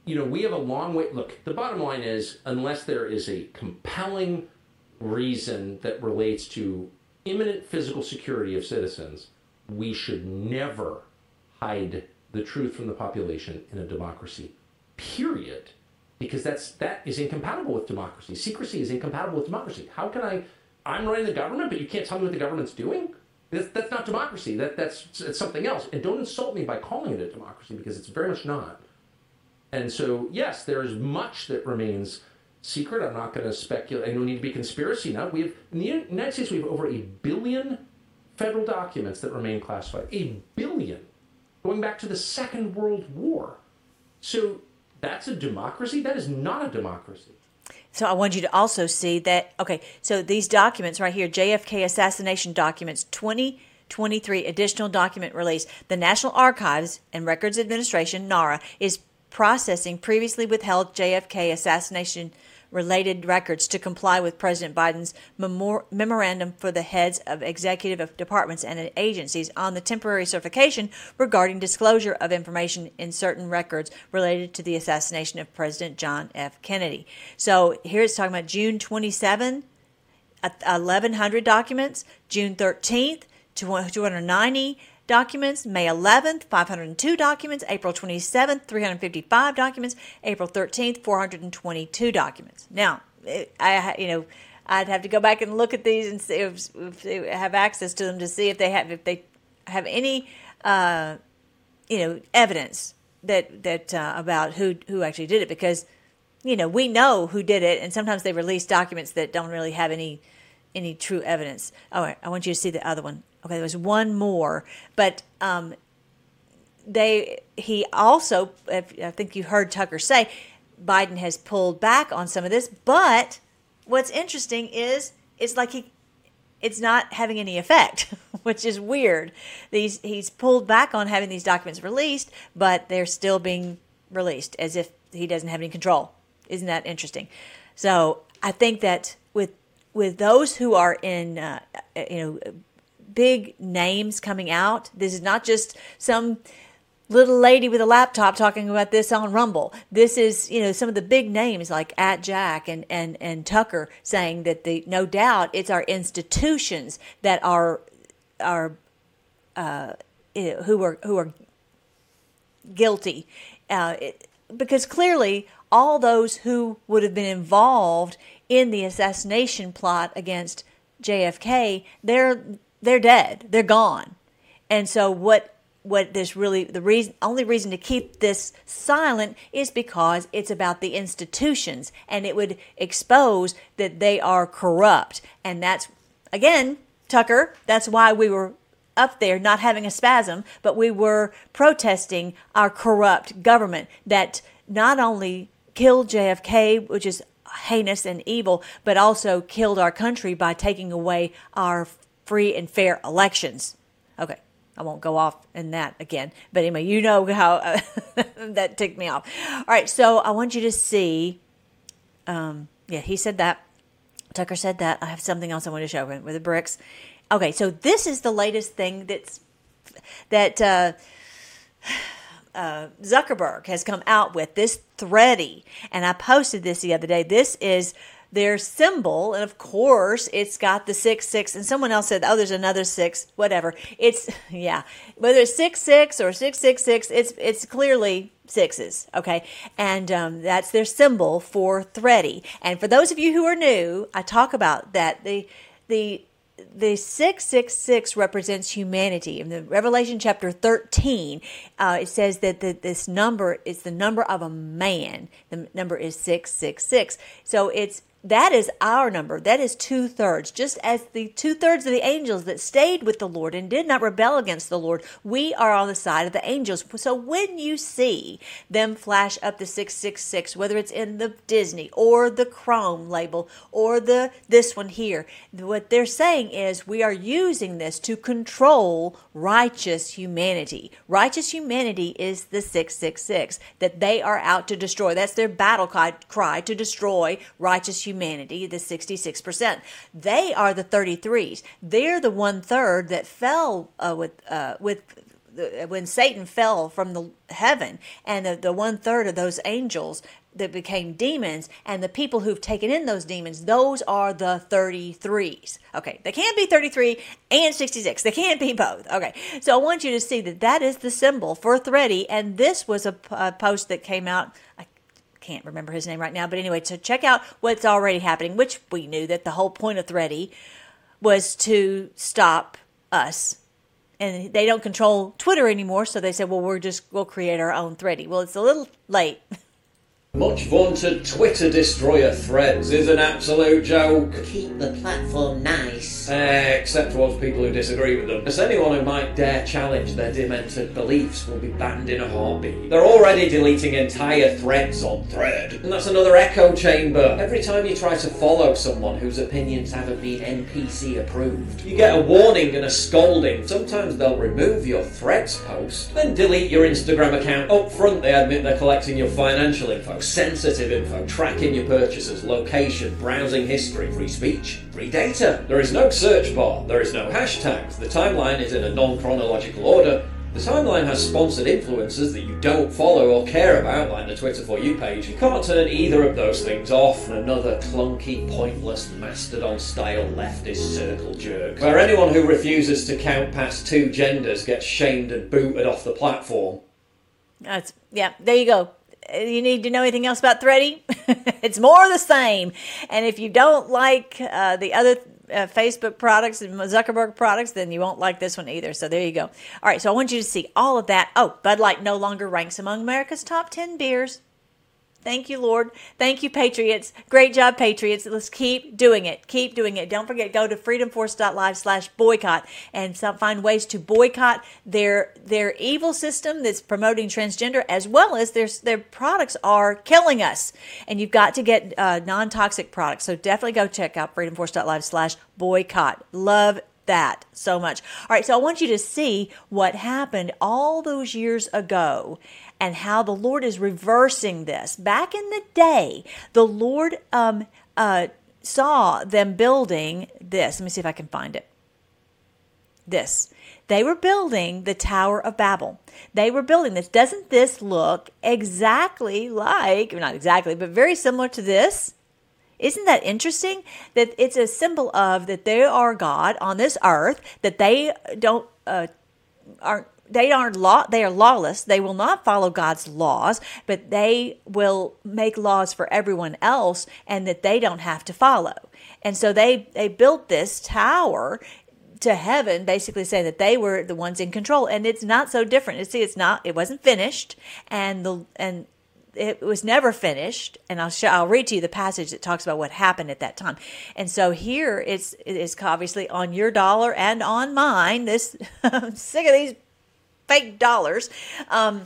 you know, we have a long way. Look, the bottom line is unless there is a compelling reason that relates to imminent physical security of citizens, we should never hide the truth from the population in a democracy. Period. Because that's that is incompatible with democracy. Secrecy is incompatible with democracy. How can I I'm running the government, but you can't tell me what the government's doing? That's, that's not democracy. That that's it's something else. And don't insult me by calling it a democracy because it's very much not. And so, yes, there is much that remains secret. I'm not going to speculate. I don't need to be conspiracy now. We have in the United States we have over a billion federal documents that remain classified. A billion, going back to the Second World War. So that's a democracy. That is not a democracy. So I want you to also see that. Okay, so these documents right here, JFK assassination documents, 2023 additional document release. The National Archives and Records Administration, NARA, is processing previously withheld JFK assassination related records to comply with President Biden's memor- memorandum for the heads of executive departments and agencies on the temporary certification regarding disclosure of information in certain records related to the assassination of President John F. Kennedy. So here it's talking about June 27, uh, 1100 documents, June 13th, 290 documents, May 11th, 502 documents, April 27th, 355 documents, April 13th, 422 documents. Now, I you know, I'd have to go back and look at these and see if, if they have access to them to see if they have if they have any uh, you know evidence that that uh, about who who actually did it because you know we know who did it and sometimes they release documents that don't really have any any true evidence. All right, I want you to see the other one. Okay, there was one more, but um, they he also I think you heard Tucker say Biden has pulled back on some of this, but what's interesting is it's like he it's not having any effect, which is weird. These he's pulled back on having these documents released, but they're still being released as if he doesn't have any control. Isn't that interesting? So I think that with those who are in uh, you know big names coming out. This is not just some little lady with a laptop talking about this on Rumble. This is, you know, some of the big names like at Jack and, and, and Tucker saying that the no doubt it's our institutions that are are uh, who are who are guilty, uh, it, because clearly all those who would have been involved in the assassination plot against JFK, they're they're dead. They're gone. And so what what this really the reason only reason to keep this silent is because it's about the institutions and it would expose that they are corrupt and that's again Tucker that's why we were up there not having a spasm but we were protesting our corrupt government that not only killed JFK which is heinous and evil but also killed our country by taking away our free and fair elections. Okay, I won't go off in that again. But anyway, you know how uh, that ticked me off. All right, so I want you to see. Um, yeah, he said that. Tucker said that. I have something else I want to show with the bricks. Okay, so this is the latest thing that's that uh, uh, Zuckerberg has come out with. This Thready, and I posted this the other day. This is their symbol, and of course, it's got the six six. And someone else said, "Oh, there's another six, whatever." It's yeah, whether it's six six or six six six, it's it's clearly sixes, okay? And um, that's their symbol for Thready. And for those of you who are new, I talk about that the the the 666 represents humanity. In the Revelation chapter 13, uh, it says that the, this number is the number of a man. The number is 666. So it's that is our number. That is two thirds. Just as the two thirds of the angels that stayed with the Lord and did not rebel against the Lord, we are on the side of the angels. So when you see them flash up the 666, whether it's in the Disney or the Chrome label or the this one here, what they're saying is we are using this to control righteous humanity. Righteous humanity is the 666 that they are out to destroy. That's their battle cry to destroy righteous humanity humanity, the 66%. They are the 33s. They're the one third that fell uh, with uh, with when Satan fell from the heaven, and the, the one third of those angels that became demons, and the people who've taken in those demons, those are the 33s. Okay, they can't be 33 and 66. They can't be both. Okay, so I want you to see that that is the symbol for Thready, and this was a, a post that came out. I can't remember his name right now, but anyway, so check out what's already happening, which we knew that the whole point of Thready was to stop us. And they don't control Twitter anymore, so they said, well, we're just, we'll create our own Thready. Well, it's a little late. Much vaunted Twitter destroyer Threads is an absolute joke. Keep the platform nice. Eh, except towards people who disagree with them. As anyone who might dare challenge their demented beliefs will be banned in a heartbeat. They're already deleting entire threads on Thread. And that's another echo chamber. Every time you try to follow someone whose opinions haven't been NPC approved, you get a warning and a scolding. Sometimes they'll remove your Threads post, then delete your Instagram account. Up front, they admit they're collecting your financial info, sensitive info, tracking your purchases, location, browsing history, free speech, free data. There is no search bar, there is no hashtags, the timeline is in a non chronological order. The timeline has sponsored influencers that you don't follow or care about, like the Twitter For You page. You can't turn either of those things off and another clunky, pointless, mastodon style leftist circle jerk. Where anyone who refuses to count past two genders gets shamed and booted off the platform. That's yeah. There you go. Uh, You need to know anything else about Thready? it's more the same. And if you don't like uh, the other uh, Facebook products and Zuckerberg products, then you won't like this one either. So there you go. All right. So I want you to see all of that. Oh, Bud Light no longer ranks among America's top ten beers. Thank you, Lord. Thank you, Patriots. Great job, Patriots. Let's keep doing it. Keep doing it. Don't forget, go to freedomforce.live slash boycott and find ways to boycott their their evil system that's promoting transgender as well as their, their products are killing us. And you've got to get uh, non-toxic products. So definitely go check out freedomforce.live slash boycott. Love that so much. All right, so I want you to see what happened all those years ago and how the Lord is reversing this. Back in the day, the Lord um, uh, saw them building this. Let me see if I can find it. This. They were building the Tower of Babel. They were building this. Doesn't this look exactly like, not exactly, but very similar to this? Isn't that interesting? That it's a symbol of that they are God on this earth, that they don't uh, aren't they aren't law they are lawless. They will not follow god's laws but they will make laws for everyone else and that they don't have to follow. And so they they built this tower to heaven basically saying that they were the ones in control. And it's not so different. You see it's not it wasn't finished. And the and it was never finished and I'll show, I'll read to you the passage that talks about what happened at that time. And so here it's it's obviously on your dollar and on mine. This I'm sick of these fake dollars. Um,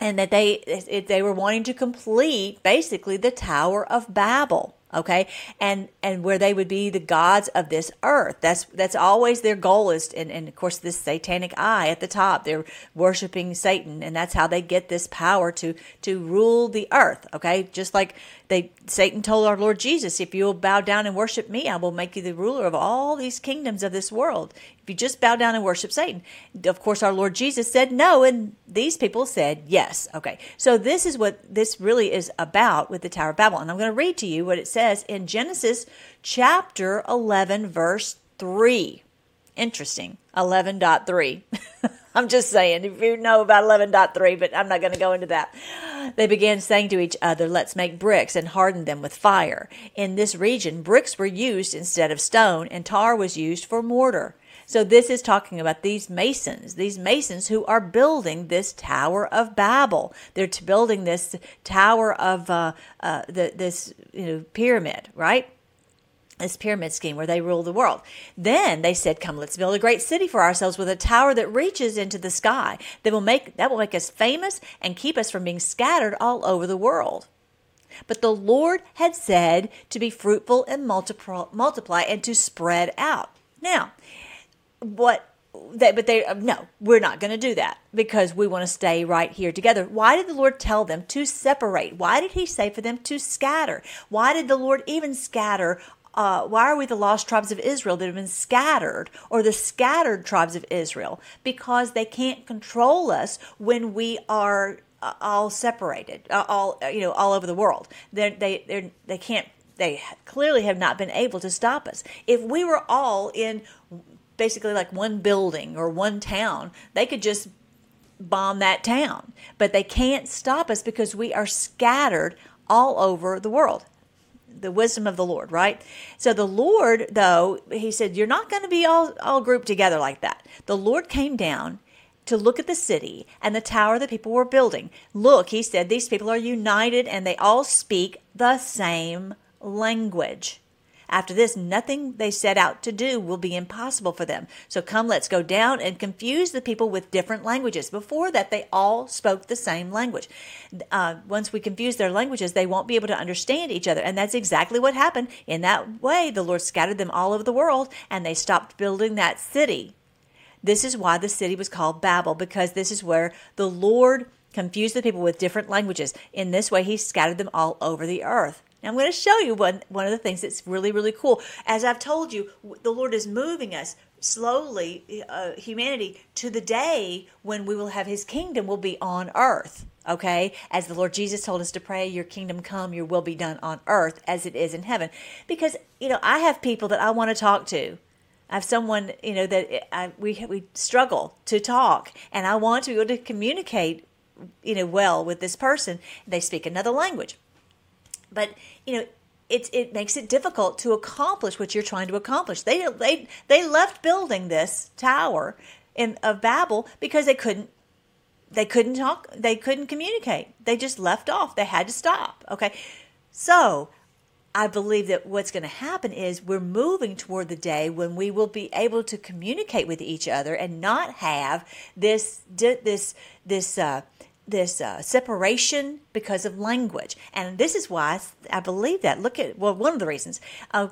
and that they it, they were wanting to complete basically the Tower of Babel okay? And and where they would be the gods of this earth. That's that's always their goal is and, and of course this satanic eye at the top they're worshiping satan and that's how they get this power to to rule the earth okay? Just like they satan told our lord jesus if you'll bow down and worship me i will make you the ruler of all these kingdoms of this world. If you just bow down and worship satan of course our lord jesus said no and these people said yes. Okay. So this is what this really is about with the tower of babel and i'm going to read to you what it says in genesis chapter 11 verse 3 interesting. 11.3 i'm just saying if you know about 11.3 but i'm not going to go into that they began saying to each other let's make bricks and harden them with fire in this region bricks were used instead of stone and tar was used for mortar so this is talking about these masons, these masons who are building this Tower of Babel. They're building this Tower of uh, uh, the, this you know pyramid, right? This pyramid scheme where they rule the world. Then they said, "Come, let's build a great city for ourselves with a tower that reaches into the sky. That will make that will make us famous and keep us from being scattered all over the world." But the Lord had said to be fruitful and multiply, multiply and to spread out. Now, what they, but they uh, no we're not going to do that because we want to stay right here together why did the lord tell them to separate why did he say for them to scatter why did the lord even scatter uh, why are we the lost tribes of Israel that have been scattered or the scattered tribes of Israel? Because they can't control us when we are uh, all separated, uh, all you know, all over the world. They're, they they they can't. They clearly have not been able to stop us. If we were all in basically like one building or one town, they could just bomb that town. But they can't stop us because we are scattered all over the world. The wisdom of the Lord, right? So the Lord, though, he said, You're not going to be all, all grouped together like that. The Lord came down to look at the city and the tower that people were building. Look, he said, these people are united and they all speak the same language. After this, nothing they set out to do will be impossible for them. So come, let's go down and confuse the people with different languages. Before that, they all spoke the same language. Uh, once we confuse their languages, they won't be able to understand each other. And that's exactly what happened. In that way, the Lord scattered them all over the world and they stopped building that city. This is why the city was called Babel, because this is where the Lord confused the people with different languages. In this way, he scattered them all over the earth. I'm going to show you one, one of the things that's really, really cool. As I've told you, the Lord is moving us slowly, uh, humanity, to the day when we will have his kingdom will be on earth. Okay? As the Lord Jesus told us to pray, your kingdom come, your will be done on earth as it is in heaven. Because, you know, I have people that I want to talk to. I have someone, you know, that I, we we struggle to talk, and I want to be able to communicate, you know, well with this person. They speak another language, but you know, it it makes it difficult to accomplish what you're trying to accomplish. They they they left building this tower in of Babel because they couldn't they couldn't talk they couldn't communicate. They just left off. They had to stop. Okay, so I believe that what's going to happen is we're moving toward the day when we will be able to communicate with each other and not have this this this uh, this uh, separation because of language. And this is why I believe that. Look at well, one of the reasons. Uh,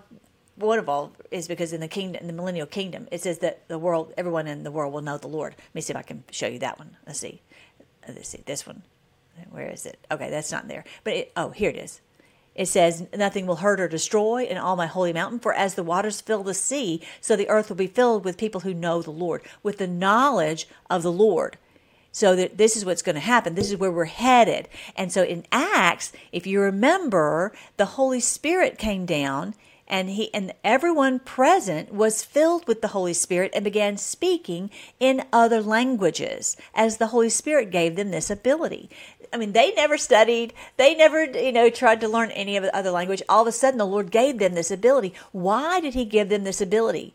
one of all is because in the kingdom, in the millennial kingdom, it says that the world, everyone in the world will know the Lord. Let me see if I can show you that one. Let's see. Let's see this one. Where is it? Okay, that's not there. But it, oh, here it is. It says, Nothing will hurt or destroy in all my holy mountain, for as the waters fill the sea, so the earth will be filled with people who know the Lord, with the knowledge of the Lord. So that this is what's going to happen. This is where we're headed. And so in Acts, if you remember, the Holy Spirit came down and he and everyone present was filled with the Holy Spirit and began speaking in other languages as the Holy Spirit gave them this ability. I mean, they never studied. They never, you know, tried to learn any of the other language. All of a sudden, the Lord gave them this ability. Why did He give them this ability?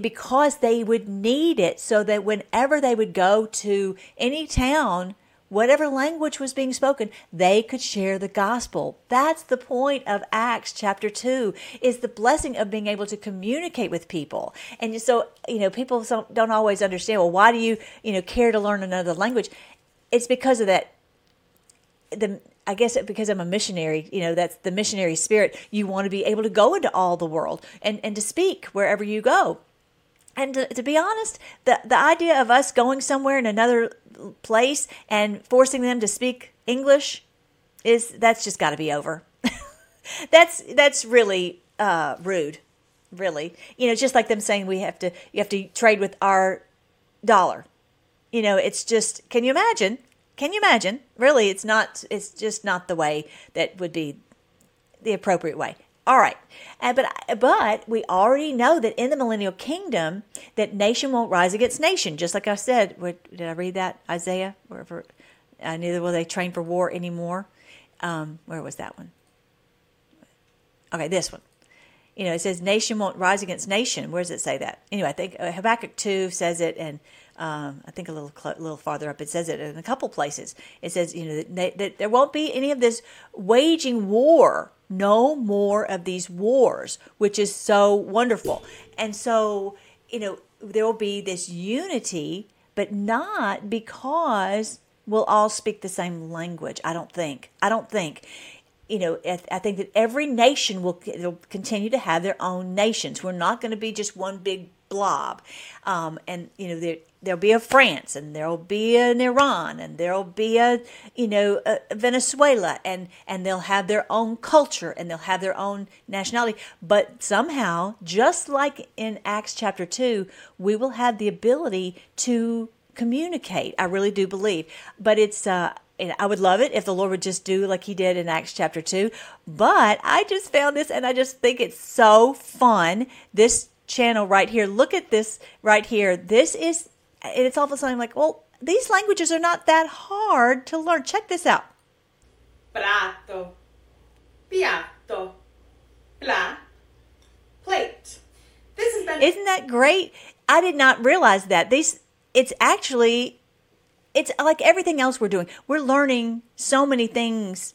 Because they would need it so that whenever they would go to any town, whatever language was being spoken, they could share the gospel. That's the point of Acts chapter 2 is the blessing of being able to communicate with people. And so, you know, people don't always understand, well, why do you, you know, care to learn another language? It's because of that the I guess because I'm a missionary, you know, that's the missionary spirit. You want to be able to go into all the world and, and to speak wherever you go. And to, to, be honest, the, the idea of us going somewhere in another place and forcing them to speak English is that's just got to be over. that's that's really uh, rude, really. You know, just like them saying we have to you have to trade with our dollar. You know, it's just can you imagine? Can you imagine? Really, it's not. It's just not the way that would be the appropriate way. All right, uh, but but we already know that in the millennial kingdom, that nation won't rise against nation. Just like I said, where, did I read that Isaiah? Wherever, uh, neither will they train for war anymore. Um, where was that one? Okay, this one. You know, it says nation won't rise against nation. Where does it say that? Anyway, I think uh, Habakkuk two says it, and um, I think a little a little farther up it says it in a couple places. It says you know that, that there won't be any of this waging war. No more of these wars, which is so wonderful. And so you know there will be this unity, but not because we'll all speak the same language. I don't think. I don't think you know, I think that every nation will, continue to have their own nations. We're not going to be just one big blob. Um, and, you know, there, there'll be a France and there'll be an Iran and there'll be a, you know, a Venezuela and, and they'll have their own culture and they'll have their own nationality. But somehow, just like in Acts chapter 2, we will have the ability to communicate. I really do believe. But it's, uh, and I would love it if the Lord would just do like He did in Acts chapter 2. But I just found this and I just think it's so fun. This channel right here. Look at this right here. This is, it's all of a sudden like, well, these languages are not that hard to learn. Check this out. Prato, piatto, pla, plate. This has been. Isn't that great? I did not realize that. These, it's actually it's like everything else we're doing. We're learning so many things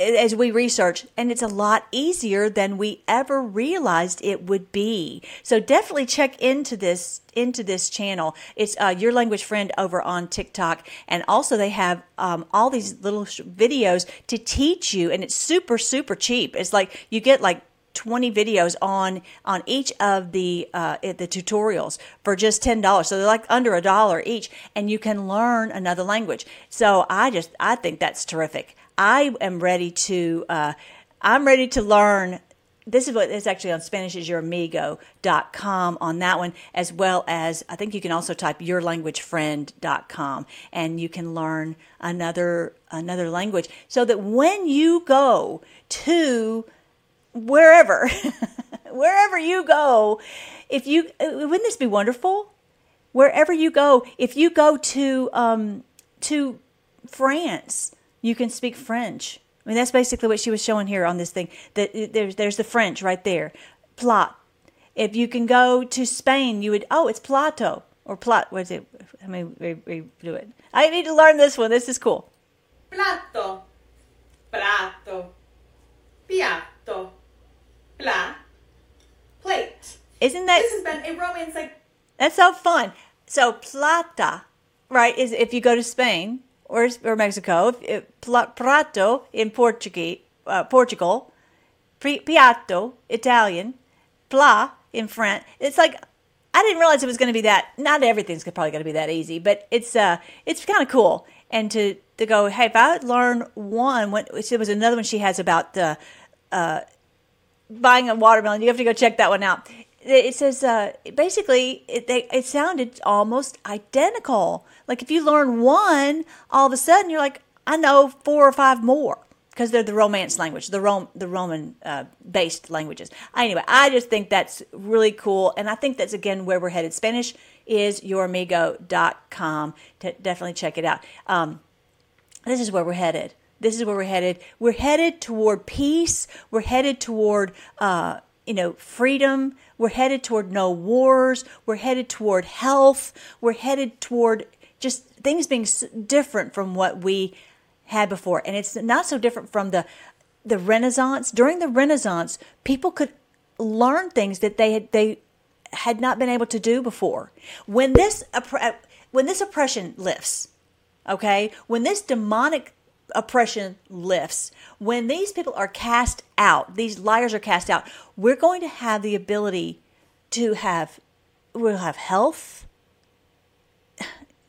as we research and it's a lot easier than we ever realized it would be so definitely check into this into this channel it's uh, your language friend over on tiktok and also they have um, all these little videos to teach you and it's super super cheap it's like you get like 20 videos on on each of the uh, the tutorials for just ten dollars. So they're like under a dollar each, and you can learn another language. So I just I think that's terrific. I am ready to uh, I'm ready to learn. This is what is actually on spanish is SpanishIsYourAmigo.com on that one, as well as I think you can also type YourLanguageFriend.com, and you can learn another another language, so that when you go to wherever, wherever you go, if you wouldn't this be wonderful? Wherever you go, if you go to um, to France, you can speak French. I mean, that's basically what she was showing here on this thing. That there's there's the French right there, plot. If you can go to Spain, you would oh, it's plato or plot. What is it? I mean, we, we do it. I need to learn this one. This is cool. Plato, prato, piatto, pla, plate. Isn't that? This has been a romance like. That's so fun. So plata, right? Is if you go to Spain or or Mexico, prato in Portuguese, uh, Portugal, piatto Italian, pla in French. It's like I didn't realize it was going to be that. Not everything's probably going to be that easy, but it's uh it's kind of cool. And to to go, hey, if I learn one, when it was another one she has about the uh, buying a watermelon. You have to go check that one out. It says uh, basically it, they, it sounded almost identical. Like if you learn one, all of a sudden you're like, I know four or five more because they're the Romance language, the Rome, the Roman uh, based languages. Anyway, I just think that's really cool, and I think that's again where we're headed. Spanish is youramigo.com. To definitely check it out. Um, this is where we're headed. This is where we're headed. We're headed toward peace. We're headed toward, uh, you know, freedom. We're headed toward no wars. We're headed toward health. We're headed toward just things being different from what we had before. And it's not so different from the the Renaissance. During the Renaissance, people could learn things that they had they had not been able to do before. When this uh, when this oppression lifts, okay, when this demonic oppression lifts, when these people are cast out, these liars are cast out, we're going to have the ability to have, we'll have health.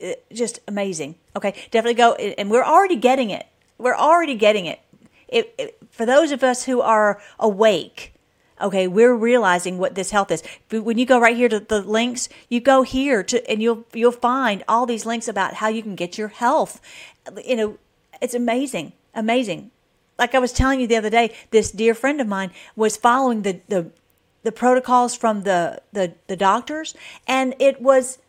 Uh, just amazing. Okay, definitely go. And we're already getting it. We're already getting it. It, it. For those of us who are awake, okay, we're realizing what this health is. When you go right here to the links, you go here to, and you'll you'll find all these links about how you can get your health. You know, it's amazing, amazing. Like I was telling you the other day, this dear friend of mine was following the the, the protocols from the, the the doctors, and it was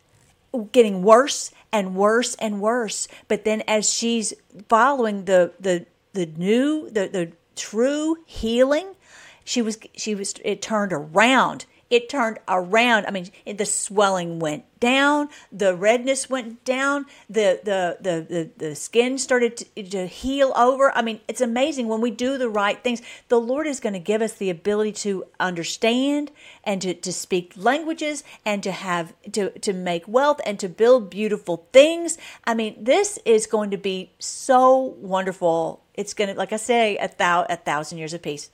getting worse and worse and worse. But then as she's following the the the new the the true healing, she was she was it turned around it turned around. I mean, the swelling went down, the redness went down, the the the the, the skin started to, to heal over. I mean, it's amazing when we do the right things. The Lord is going to give us the ability to understand and to, to speak languages and to have to to make wealth and to build beautiful things. I mean, this is going to be so wonderful. It's going to, like I say, a, thou, a thousand years of peace,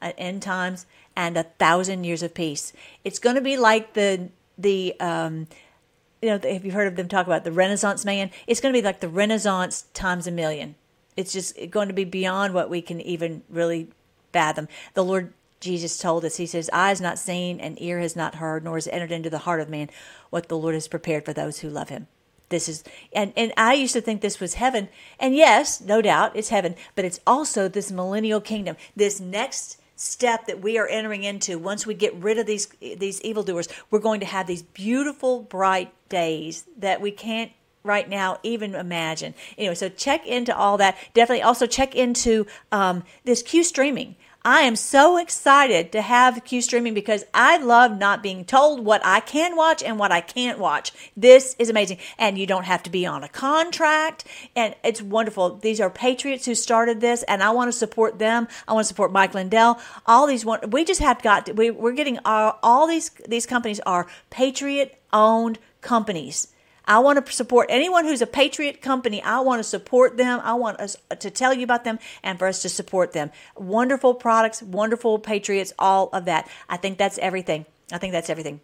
at uh, end times and a thousand years of peace. It's going to be like the the um, you know if you've heard of them talk about the Renaissance man, it's going to be like the Renaissance times a million. It's just going to be beyond what we can even really fathom. The Lord Jesus told us, He says, "Eyes not seen and ear has not heard, nor has entered into the heart of man what the Lord has prepared for those who love Him." This is and and I used to think this was heaven, and yes, no doubt it's heaven, but it's also this millennial kingdom, this next step that we are entering into once we get rid of these these evildoers we're going to have these beautiful bright days that we can't right now even imagine. Anyway so check into all that. Definitely also check into um, this q streaming I am so excited to have Q streaming because I love not being told what I can watch and what I can't watch. This is amazing. And you don't have to be on a contract. And it's wonderful. These are patriots who started this, and I want to support them. I want to support Mike Lindell. All these we just have got, we, we're getting our, all these, these companies are patriot owned companies. I want to support anyone who's a patriot company. I want to support them. I want us uh, to tell you about them and for us to support them. Wonderful products, wonderful patriots, all of that. I think that's everything. I think that's everything.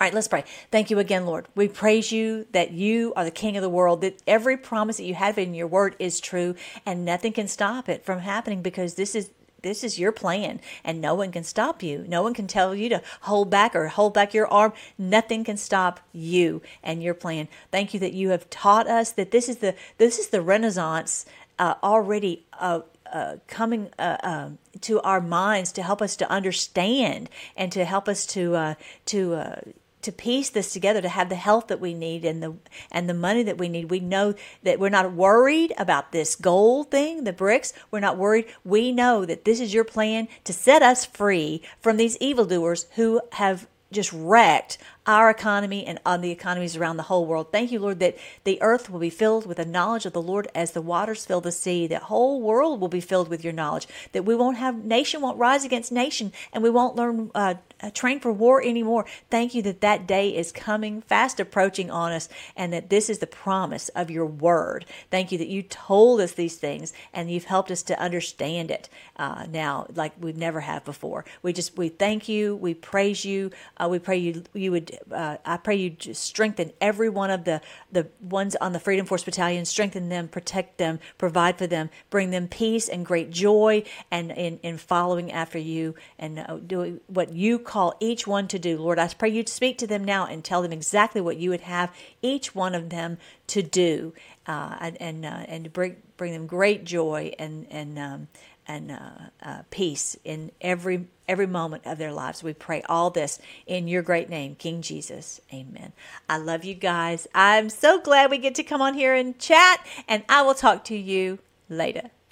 All right, let's pray. Thank you again, Lord. We praise you that you are the King of the world, that every promise that you have in your word is true, and nothing can stop it from happening because this is this is your plan and no one can stop you. No one can tell you to hold back or hold back your arm. Nothing can stop you and your plan. Thank you that you have taught us that this is the this is the renaissance uh, already uh, uh, coming uh, um, to our minds to help us to understand and to help us to uh, to uh, to piece this together to have the health that we need and the and the money that we need. We know that we're not worried about this gold thing the BRICS. We're not worried. We know that this is your plan to set us free from these evildoers who have just wrecked our economy and on the economies around the whole world. Thank you, Lord, that the earth will be filled with the knowledge of the Lord as the waters fill the sea. The whole world will be filled with your knowledge. That we won't have nation won't rise against nation, and we won't learn uh, train for war anymore. Thank you that that day is coming, fast approaching on us, and that this is the promise of your word. Thank you that you told us these things and you've helped us to understand it uh, now like we never have before. We just we thank you, we praise you, uh, we pray you you would uh, I pray you just strengthen every one of the the ones on the Freedom Force Battalion, strengthen them, protect them, provide for them, bring them peace and great joy, and in in following after you and uh, doing what you call each one to do. Lord, I pray you speak to them now and tell them exactly what you would have each one of them to do, uh, and and, uh, and bring bring them great joy and and um, and uh, uh, peace in every every moment of their lives. We pray all this in your great name, King Jesus. Amen. I love you guys. I'm so glad we get to come on here and chat, and I will talk to you later.